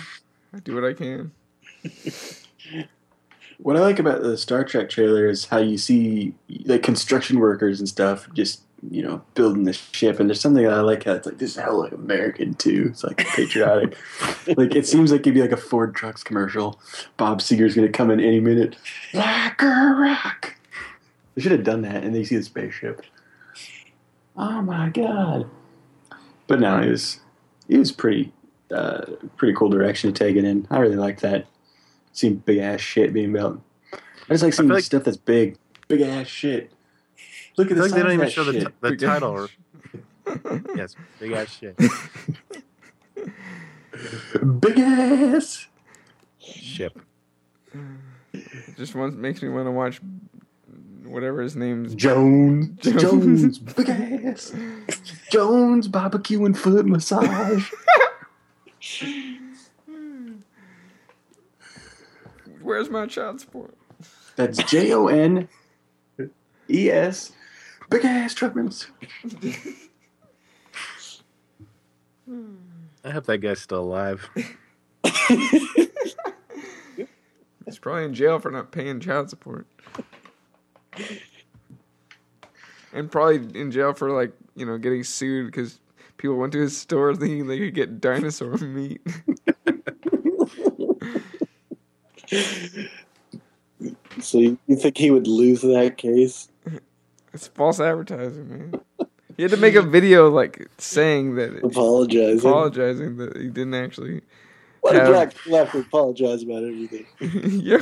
I do what I can. What I like about the Star Trek trailer is how you see like construction workers and stuff just you know building the ship, and there's something that I like how it's like this is hell like American too. It's like patriotic. like it seems like it'd be like a Ford Trucks commercial. Bob Seger's gonna come in any minute. Like a rock. They should have done that, and they see the spaceship. Oh my god! But no, it was it was pretty uh, pretty cool direction to take it in. I really like that. Seeing big ass shit being built. I just like seeing like- stuff that's big, big ass shit. Look at this. feel like they don't even show of that the, t- the Big title. Or, yes, big ass shit. big ass. Ship. Just wants, makes me want to watch whatever his name's. Jones, Jones. Jones, big ass. Jones barbecue and foot massage. Where's my child support? That's J O N E S. Big ass truck rims. I hope that guy's still alive. He's probably in jail for not paying child support. And probably in jail for like you know getting sued because People went to his store thinking they could get dinosaur meat. So you think he would lose that case? It's false advertising, man. He had to make a video like saying that Apologizing. apologizing that he didn't actually. What a have- Jack left to apologize about everything. yeah.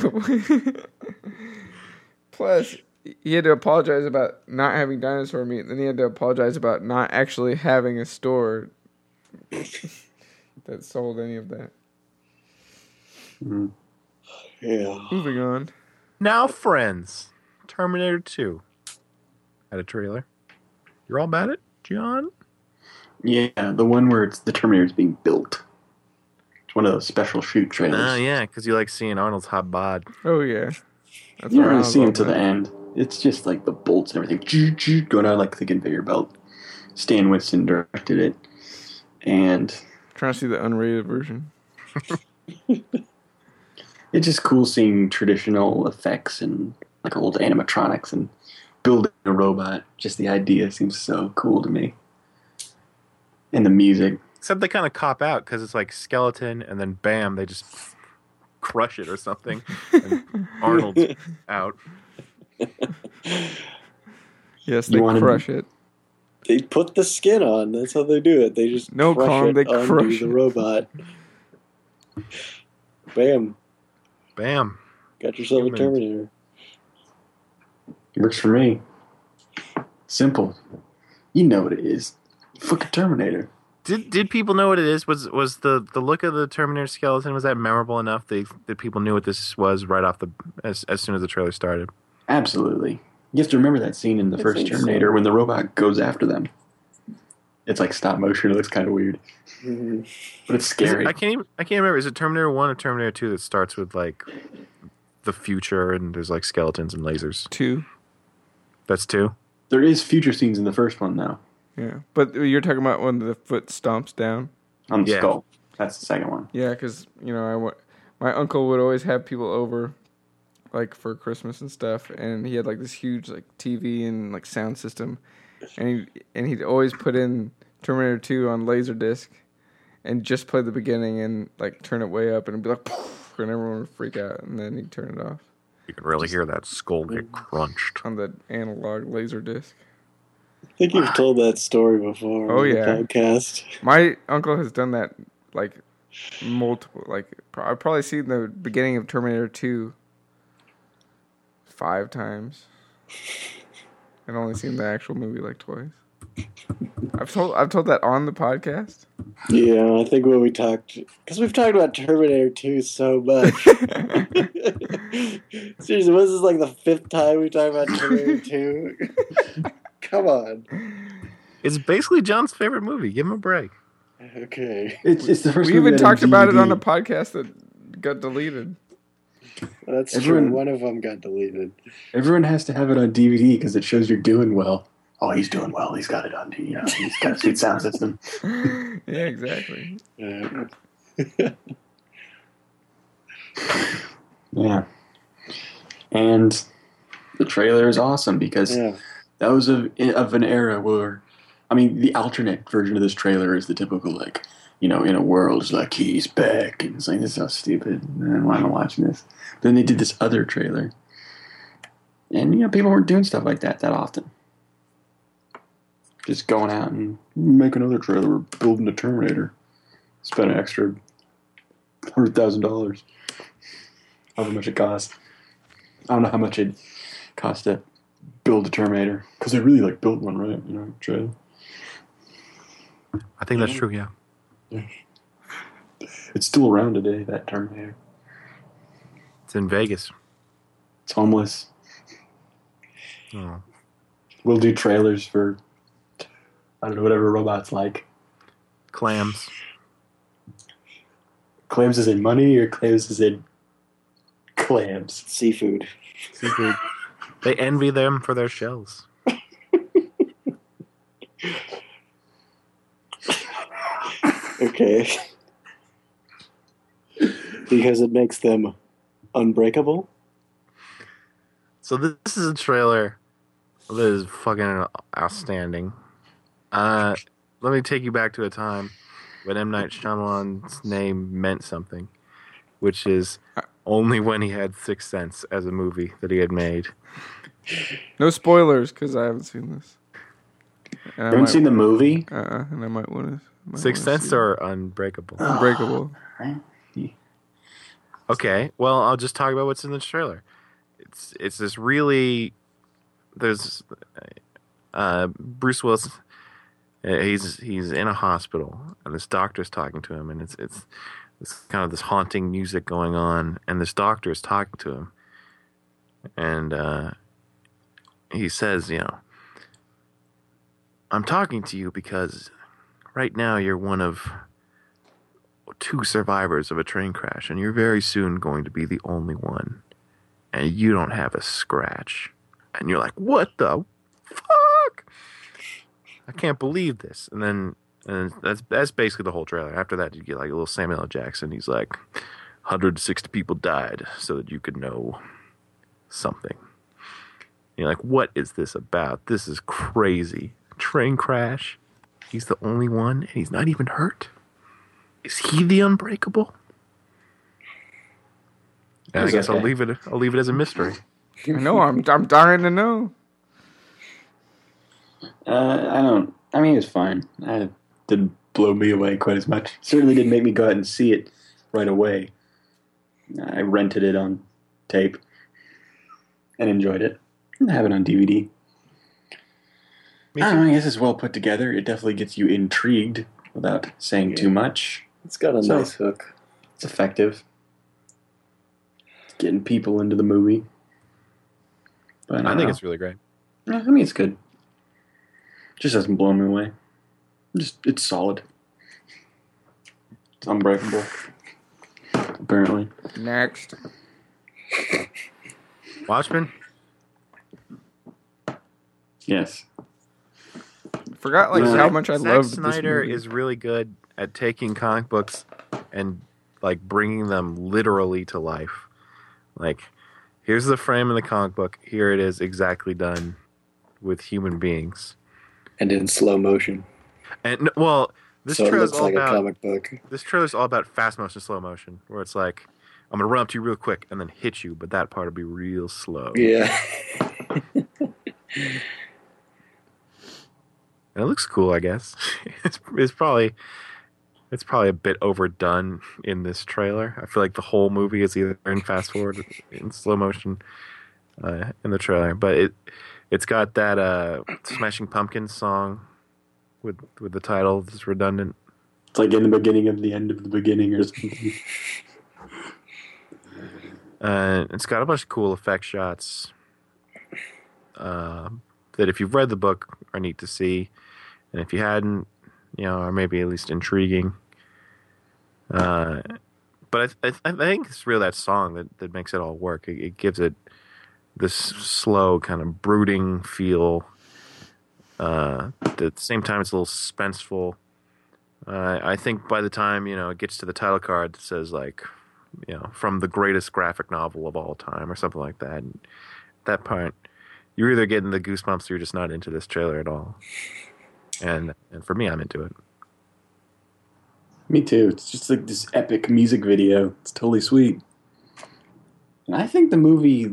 Plus, he had to apologize about not having dinosaur meat. and Then he had to apologize about not actually having a store that sold any of that. Mm-hmm. Yeah. Moving on. Now, friends, Terminator 2 had a trailer. You're all about it, John? Yeah, the one where it's the Terminator's being built. It's one of those special shoot trailers. Oh, yeah, because you like seeing Arnold's hot bod. Oh yeah. That's You what don't really see him to the about. end. It's just like the bolts and everything choo, choo, going on like the conveyor belt. Stan Winston directed it, and Trying to see the unrated version. it's just cool seeing traditional effects and like old animatronics and building a robot. Just the idea seems so cool to me. And the music. Except they kind of cop out because it's like skeleton, and then bam, they just crush it or something. And Arnold's out. Yes, You they wanted- crush it. They put the skin on. That's how they do it. They just No, crush Colin, it they crush the it. robot. Bam! Bam. Got yourself Humans. a Terminator. Works for me. Simple. You know what it is. Fucking Terminator. Did did people know what it is? Was was the, the look of the Terminator skeleton was that memorable enough that that people knew what this was right off the as as soon as the trailer started? Absolutely. You have to remember that scene in the I first think so. Terminator when the robot goes after them. It's like stop motion. It looks kind of weird, Mhm. but it's Is it- scary. I can't even I can't remember. Is it Terminator One or Terminator Two that starts with like the future and there's like skeletons and lasers? Two. That's two. There is future scenes in the first one though, Yeah, but you're talking about when the foot stomps down. on the Yeah. skull. That's the second one. Yeah, because you know I wa- my uncle would always have people over, like for Christmas and stuff, and he had like this huge like TV and like sound system, and he and he'd always put in Terminator Two on Laserdisc, and just play the beginning and like turn it way up and it'd be like, "Poof," and everyone would freak out, and then he'd turn it off You can really hear that skull get crunched. on the analog Laserdisc. I think you've told that story before. Oh, on the yeah. podcast. My uncle has done that like multiple. Like I've probably seen the beginning of Terminator Two five times, I've only seen the actual movie like twice. I've told I've told that on the podcast. Yeah, I think when we talked, because we've talked about Terminator 2 so much. Seriously, was this like the fifth time we talked about Terminator 2? Come on. It's basically John's favorite movie. Give him a break. Okay. It's, it's the first. we movie even that had talked about it on a podcast that got deleted. That's Everyone- true. One of them got deleted. Everyone has to have it on DVD because it shows you're doing well. Oh, he's doing well. He's got it on. You know, he's got a sweet sound system. yeah, exactly. Uh, Yeah. And the trailer is awesome because yeah. that was of, of an era where, I mean, the alternate version of this trailer is the typical, like, you know, in a world, it's like, he's back. And it's like, this is so stupid. And why am I watching this? Then they did this other trailer. And, you know, people weren't doing stuff like that that often. Just going out and make another trailer. Building a Terminator. Spend an extra $100,000 however much it costs. I don't know how much it cost to build a Terminator because they really like built one, right? You know, trailer. I think that's true. Yeah. It's still around today. That term Terminator. It's in Vegas. It's homeless. Oh. We'll do trailers for I don't know whatever robots like. Clams. Clams is in money or clams is in clams. Seafood. Seafood. they envy them for their shells. Okay. because it makes them unbreakable? So this is a trailer that is fucking outstanding. Uh, let me take you back to a time when M Night Shyamalan's name meant something, which is only when he had Sixth Sense as a movie that he had made. No spoilers because I haven't seen this. And I Haven't might, seen the movie? uh, and I might want to. Sixth Sense or Unbreakable? Unbreakable. Okay, well, I'll just talk about what's in the trailer. It's it's this really there's uh, Bruce Willis. uh, He's he's in a hospital, and this doctor's talking to him, and it's it's it's kind of this haunting music going on, and this doctor is talking to him, and uh, he says, you know, I'm talking to you because right now you're one of two survivors of a train crash, and you're very soon going to be the only one. And you don't have a scratch. And you're like, what the fuck? I can't believe this. And then and that's that's basically the whole trailer. After that, you get like a little Samuel L. Jackson. He's like, 160 people died so that you could know something. You're like, what is this about? This is crazy. Train crash. He's the only one, and he's not even hurt. Is he the unbreakable? And I He's guess I'll leave it. I'll leave it as a mystery. I know. I'm I'm dying to know. Uh, I don't. I mean, it's fine. Uh, It didn't blow me away quite as much. Certainly didn't make me go out and see it right away. I rented it on tape and enjoyed it. I have it on DVD. Me I too. don't know. I guess it's well put together. It definitely gets you intrigued without saying too much. It's got a So- nice hook. It's effective. It's getting people into the movie. But I think uh, it's really great. Yeah, I mean, it's good. Just hasn't blown me away. Just it's solid. It's unbreakable. Apparently, Next. Watchmen. yes. Forgot like Yeah. how much I Zack loved Snyder this movie. is really good at taking comic books and like bringing them literally to life. Like, here's the frame of the comic book. Here it is, exactly done with human beings. And in slow motion. And well, this so it trailer's all like about a comic book. this trailer's all about fast motion, slow motion, where it's like I'm gonna run up to you real quick and then hit you, but that part will be real slow. Yeah. And it looks cool, I guess. it's, it's probably it's probably a bit overdone in this trailer. I feel like the whole movie is either in fast forward or in slow motion uh, in the trailer, but it it's got that uh, Smashing Pumpkins song with with the title that's redundant. It's like in the beginning of the end of the beginning or something. Uh, it's got a bunch of cool effect shots uh, that, if you've read the book, are neat to see, and if you hadn't, you know, or maybe at least intriguing. Uh, but I, I, I think it's really that song that, that makes it all work. It, it gives it this slow, kind of brooding feel. Uh, at the same time, it's a little suspenseful. Uh, I think by the time you know it gets to the title card, that says like you know, from the greatest graphic novel of all time or something like that. And that part, you're either getting the goosebumps or you're just not into this trailer at all. And and for me, I'm into it. Me too. It's just like this epic music video. It's totally sweet. And I think the movie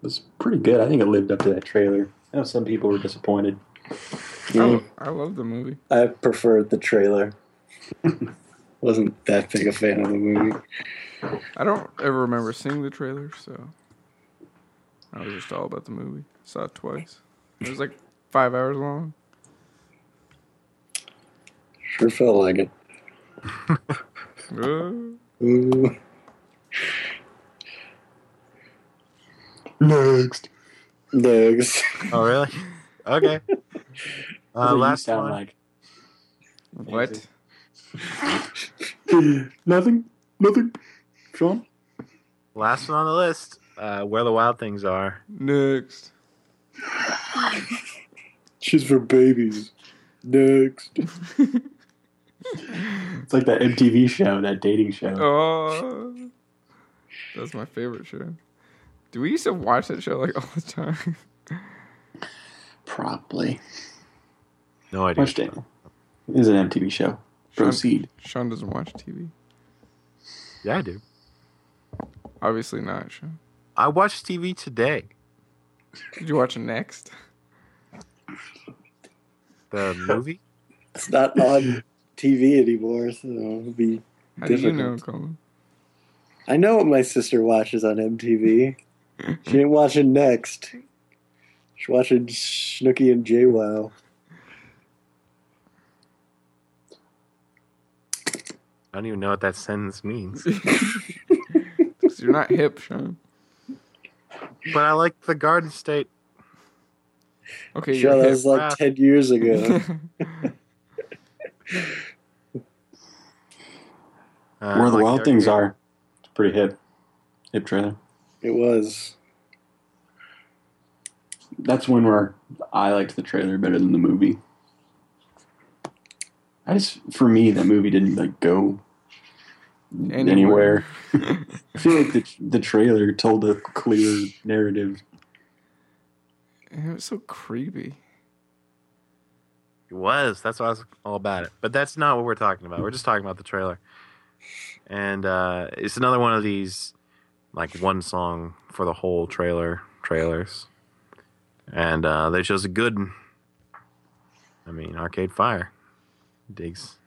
was pretty good. I think it lived up to that trailer. I know some people were disappointed. I, I love the movie. I preferred the trailer. Wasn't that big a fan of the movie. I don't ever remember seeing the trailer, so I was just all about the movie. Saw it twice. It was like five hours long. Sure felt like it. Ooh. Next. Nugs. Oh, really? Okay. That's Uh, last sound one. like. what? Nothing. Nothing. Sean? Last one on the list. Uh, Where the Wild Things Are. Next. She's for babies. Next. It's like that MTV show, that dating show. Oh, that's my favorite show. Do we used to watch that show like all the time? Probably. No idea. Watched it. is an MTV show. Proceed. Sean doesn't watch TV. Yeah, I do. Obviously not, Sean. I watched TV today. Did you watch Next? The movie. It's not on TV anymore, so it'll be How do you difficult. know, Colin? I know what my sister watches on MTV. she ain't watching Next. She's watching Snooki and JWoww. I don't even know what that sentence means. you're not hip, Sean. but I like the Garden State. Okay, Sure, that was like Wow. 10 years ago. Uh, Where the like Wild Things. Are. It's pretty hip. Hip trailer. it was. That's one where I liked the trailer better than the movie. I just, for me, that movie didn't like go Anywhere. anywhere. I feel like the the trailer told a clear narrative. it was so creepy. It was. That's why I was all about it. But that's not what we're talking about. We're just talking about the trailer. And uh, it's another one of these, like one song for the whole trailer trailers. And uh, they chose a good. I mean, Arcade Fire digs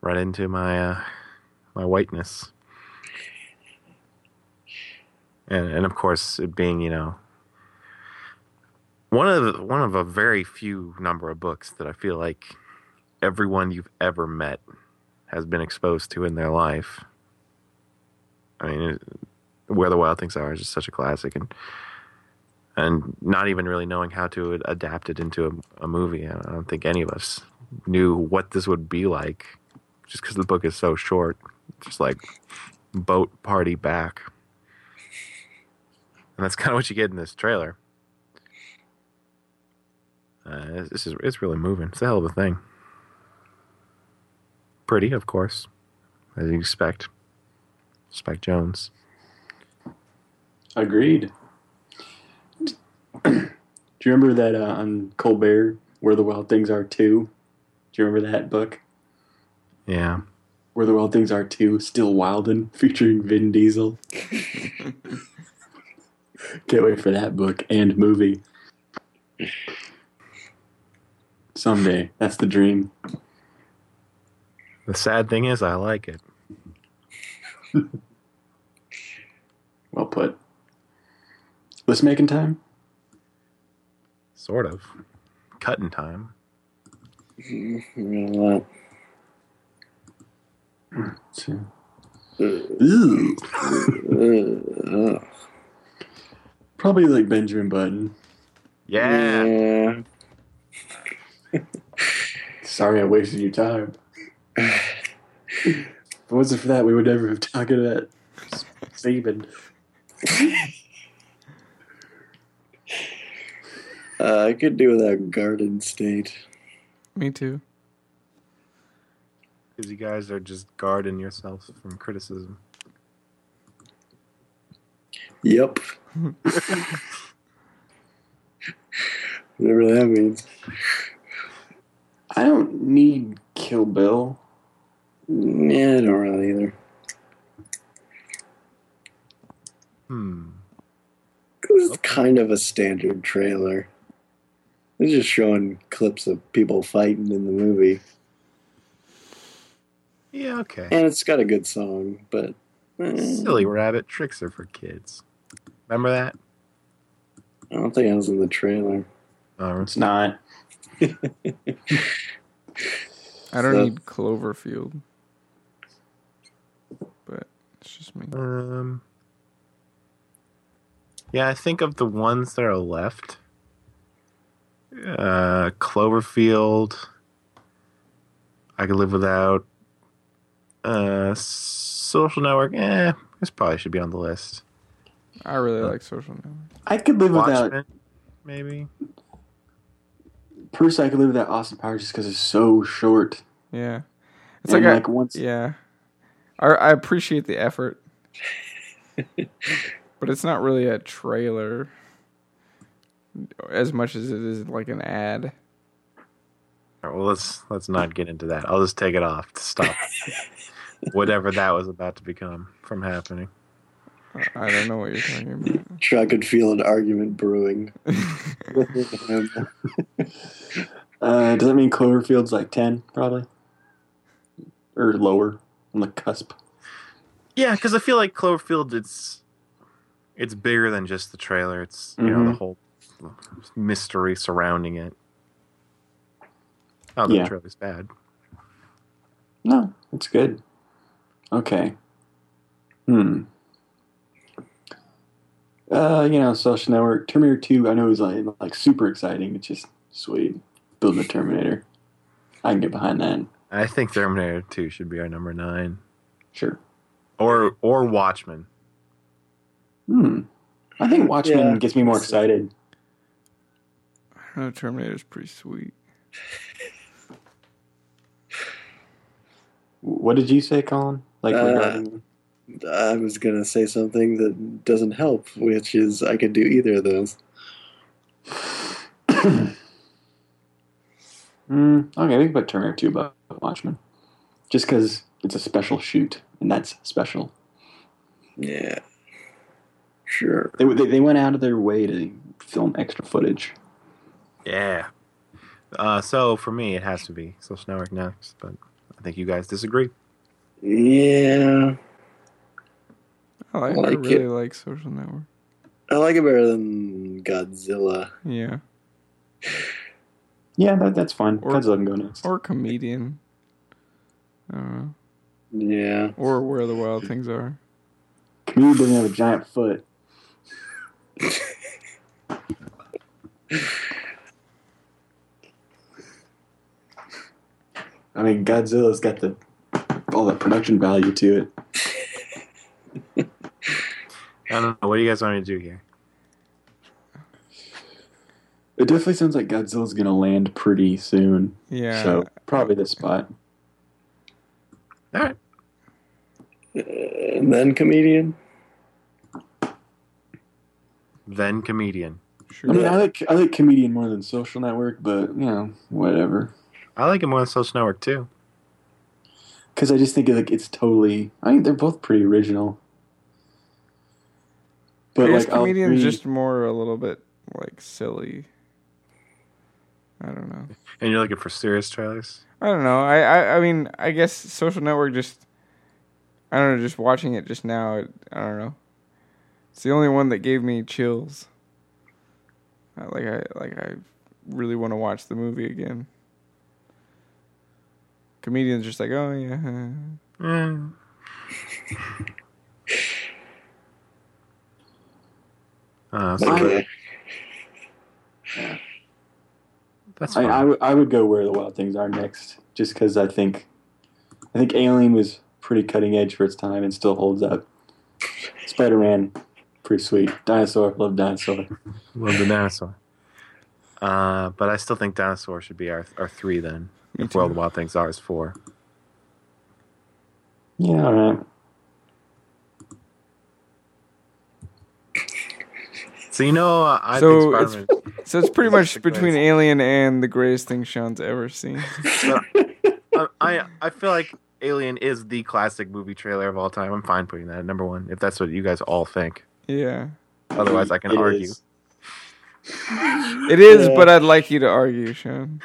right into my uh, my whiteness. And and of course, it being you know one of the, one of a very few number of books that I feel like everyone you've ever met has been exposed to in their life. I mean, where the wild things are is just such a classic, and and not even really knowing how to adapt it into a, a movie. I don't think any of us knew what this would be like, just because the book is so short. Just like boat party back, and that's kind of what you get in this trailer. Uh, this is it's really moving. It's a hell of a thing. Pretty, of course, as you expect. Spike Jonze. Agreed. Do you remember that uh, on Colbert, Where the Wild Things Are 2? Do you remember that book? Yeah. Where the Wild Things Are 2, Still Wildin', featuring Vin Diesel. Can't wait for that book and movie. Someday. That's the dream. The sad thing is, I like it. Well put. List making time? Sort of. Cutting time. You know Two. what? Ooh. Probably like Benjamin Button. Yeah. yeah. Sorry I wasted your time. If it wasn't for that, we would never have talked about Saban. Uh, I could do without Garden State. Me too. Because you guys are just guarding yourselves from criticism. Yep. Whatever that means. I don't need Kill Bill. Yeah, I don't really either. Hmm. It's kind of a standard trailer. It's just showing clips of people fighting in the movie. Yeah, okay. And it's got a good song, but. eh, Silly rabbit tricks are for kids. Remember that? I don't think I was in the trailer. Uh, It's not. I don't So- need Cloverfield. But it's just me. um. Yeah, I think of the ones that are left. Uh, Cloverfield. I could live without. Uh, Social Network. Eh, this probably should be on the list. I really like Social Network. I could live without. Maybe. Personally, I could live without Austin Powers just because it's so short. Yeah. It's And, like, I, like, once- yeah. I, I appreciate the effort. but it's not really a trailer as much as it is like an ad. All right, well, let's let's not get into that. I'll just take it off to stop whatever that was about to become from happening. I don't know what you're talking about. Sure, I could feel an argument brewing. Uh, does that mean Cloverfield's like ten, probably, or lower on the cusp? Yeah, because I feel like Cloverfield, it's it's bigger than just the trailer. It's you know Mhm. the whole mystery surrounding it. Oh, the Yeah. trailer's bad. No, it's good. Okay. Hmm. Uh, you know, Social Network, Terminator Two. I know is like like super exciting. It's just sweet. Building a Terminator. I can get behind that. I think Terminator Two should be our number nine, Sure. or or Watchmen. Hmm. I think Watchmen Yeah. gets me more excited. I don't know Terminator's pretty sweet. What did you say, Colin? Like Uh, regarding I was gonna say something that doesn't help, which is I could do either of those. Mm, okay, we can put Terminator 2 above Watchmen. Just because it's a special shoot, and that's special. Yeah, sure. They, they, they went out of their way to film extra footage. Yeah. Uh, so for me, it has to be Social Network next, but I think you guys disagree. Yeah, I, like, I Like really it. like Social Network. I like it better than Godzilla. Yeah. Yeah, that, that's fine. Or- Godzilla can go next. Or Comedian. I don't know. Yeah, Or Where the Wild Things Are. Comedian doesn't have a giant foot. I mean, Godzilla's got the all the production value to it. I don't know. What do you guys want me to do here? It definitely sounds like Godzilla's gonna land pretty soon. Yeah. So probably this spot. All right. and uh, then comedian. Then comedian. Sure. I mean, I like I like comedian more than Social Network, but you know, whatever. I like it more than Social Network too. Because I just think like it's totally. I mean, they're both pretty original. But I guess like, I'll Comedian's agree- just more a little bit like silly. I don't know. And you're looking for serious trailers? I don't know. I, I, I mean, I guess Social Network just. I don't know. Just watching it just now, it, I don't know. It's the only one that gave me chills. I, like I like I really want to watch the movie again. Comedian's just like, oh yeah. Mm. Uh, so Okay. That's I, fine. I, would- I would go where the wild things are next, just because I think, I think Alien was pretty cutting edge for its time and still holds up. Spider Man, pretty sweet. Dinosaur, love dinosaur. Love the dinosaur. Uh, but I still think dinosaur should be our our three then. Me if too. World of Wild Things are is four. Yeah, all right. So you know, uh, I So think it's- Spider-Man. So it's pretty much between. Alien and the greatest thing Sean's ever seen. I, I I feel like Alien is the classic movie trailer of all time. I'm fine putting that at number one if that's what you guys all think. Yeah, Otherwise, I can It argue. is. it is, Yeah. but I'd like you to argue, Sean.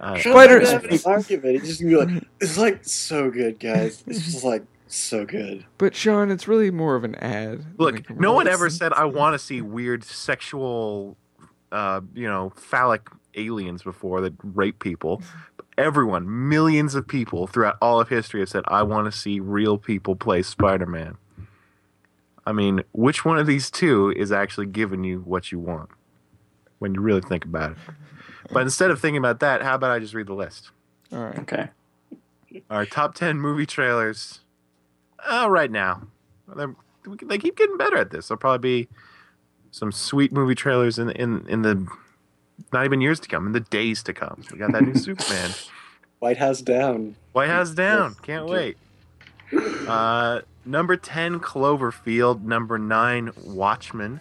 Uh, Spider- Spider. Have any argument. He's just gonna be like, "It's like so good, guys. It's just like so good." But Sean, it's really more of an ad. Look, no one ever said I want to see weird sexual, uh, you know, phallic aliens before that rape people. Everyone, millions of people throughout all of history have said I want to see real people play Spider-Man. I mean, which one of these two is actually giving you what you want when you really think about it? But instead of thinking about that, how about I just read the list? All right. Okay. Our top 10 movie trailers uh, right now. They're, they keep getting better at this. There'll probably be some sweet movie trailers in, in, in the not even years to come, in the days to come. We got that new Superman. White House down. White House down. Can't wait. Uh, number 10, Cloverfield. Number 9, Watchmen.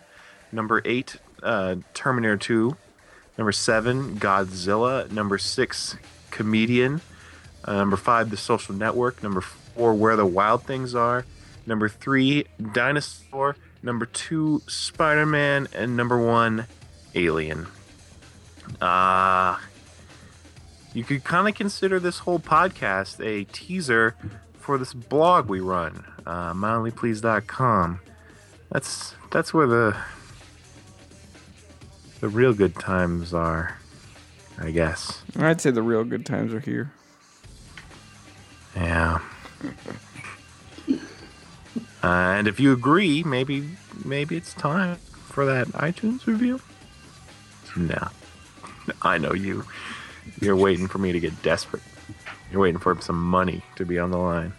Number 8, uh, Terminator 2. Number seven, Godzilla. Number six, Comedian. Uh, number five, The Social Network. Number four, Where the Wild Things Are. Number three, Dinosaur. Number two, Spider Man. And number one, Alien. Ah. you could kind of consider this whole podcast a teaser for this blog we run, uh, mildlypleased.com. That's that's where the the real good times are, I guess. I'd say the real good times are here. Yeah. Uh, and if you agree, maybe maybe it's time for that iTunes review. No, I know you. You're waiting for me to get desperate. You're waiting for some money to be on the line.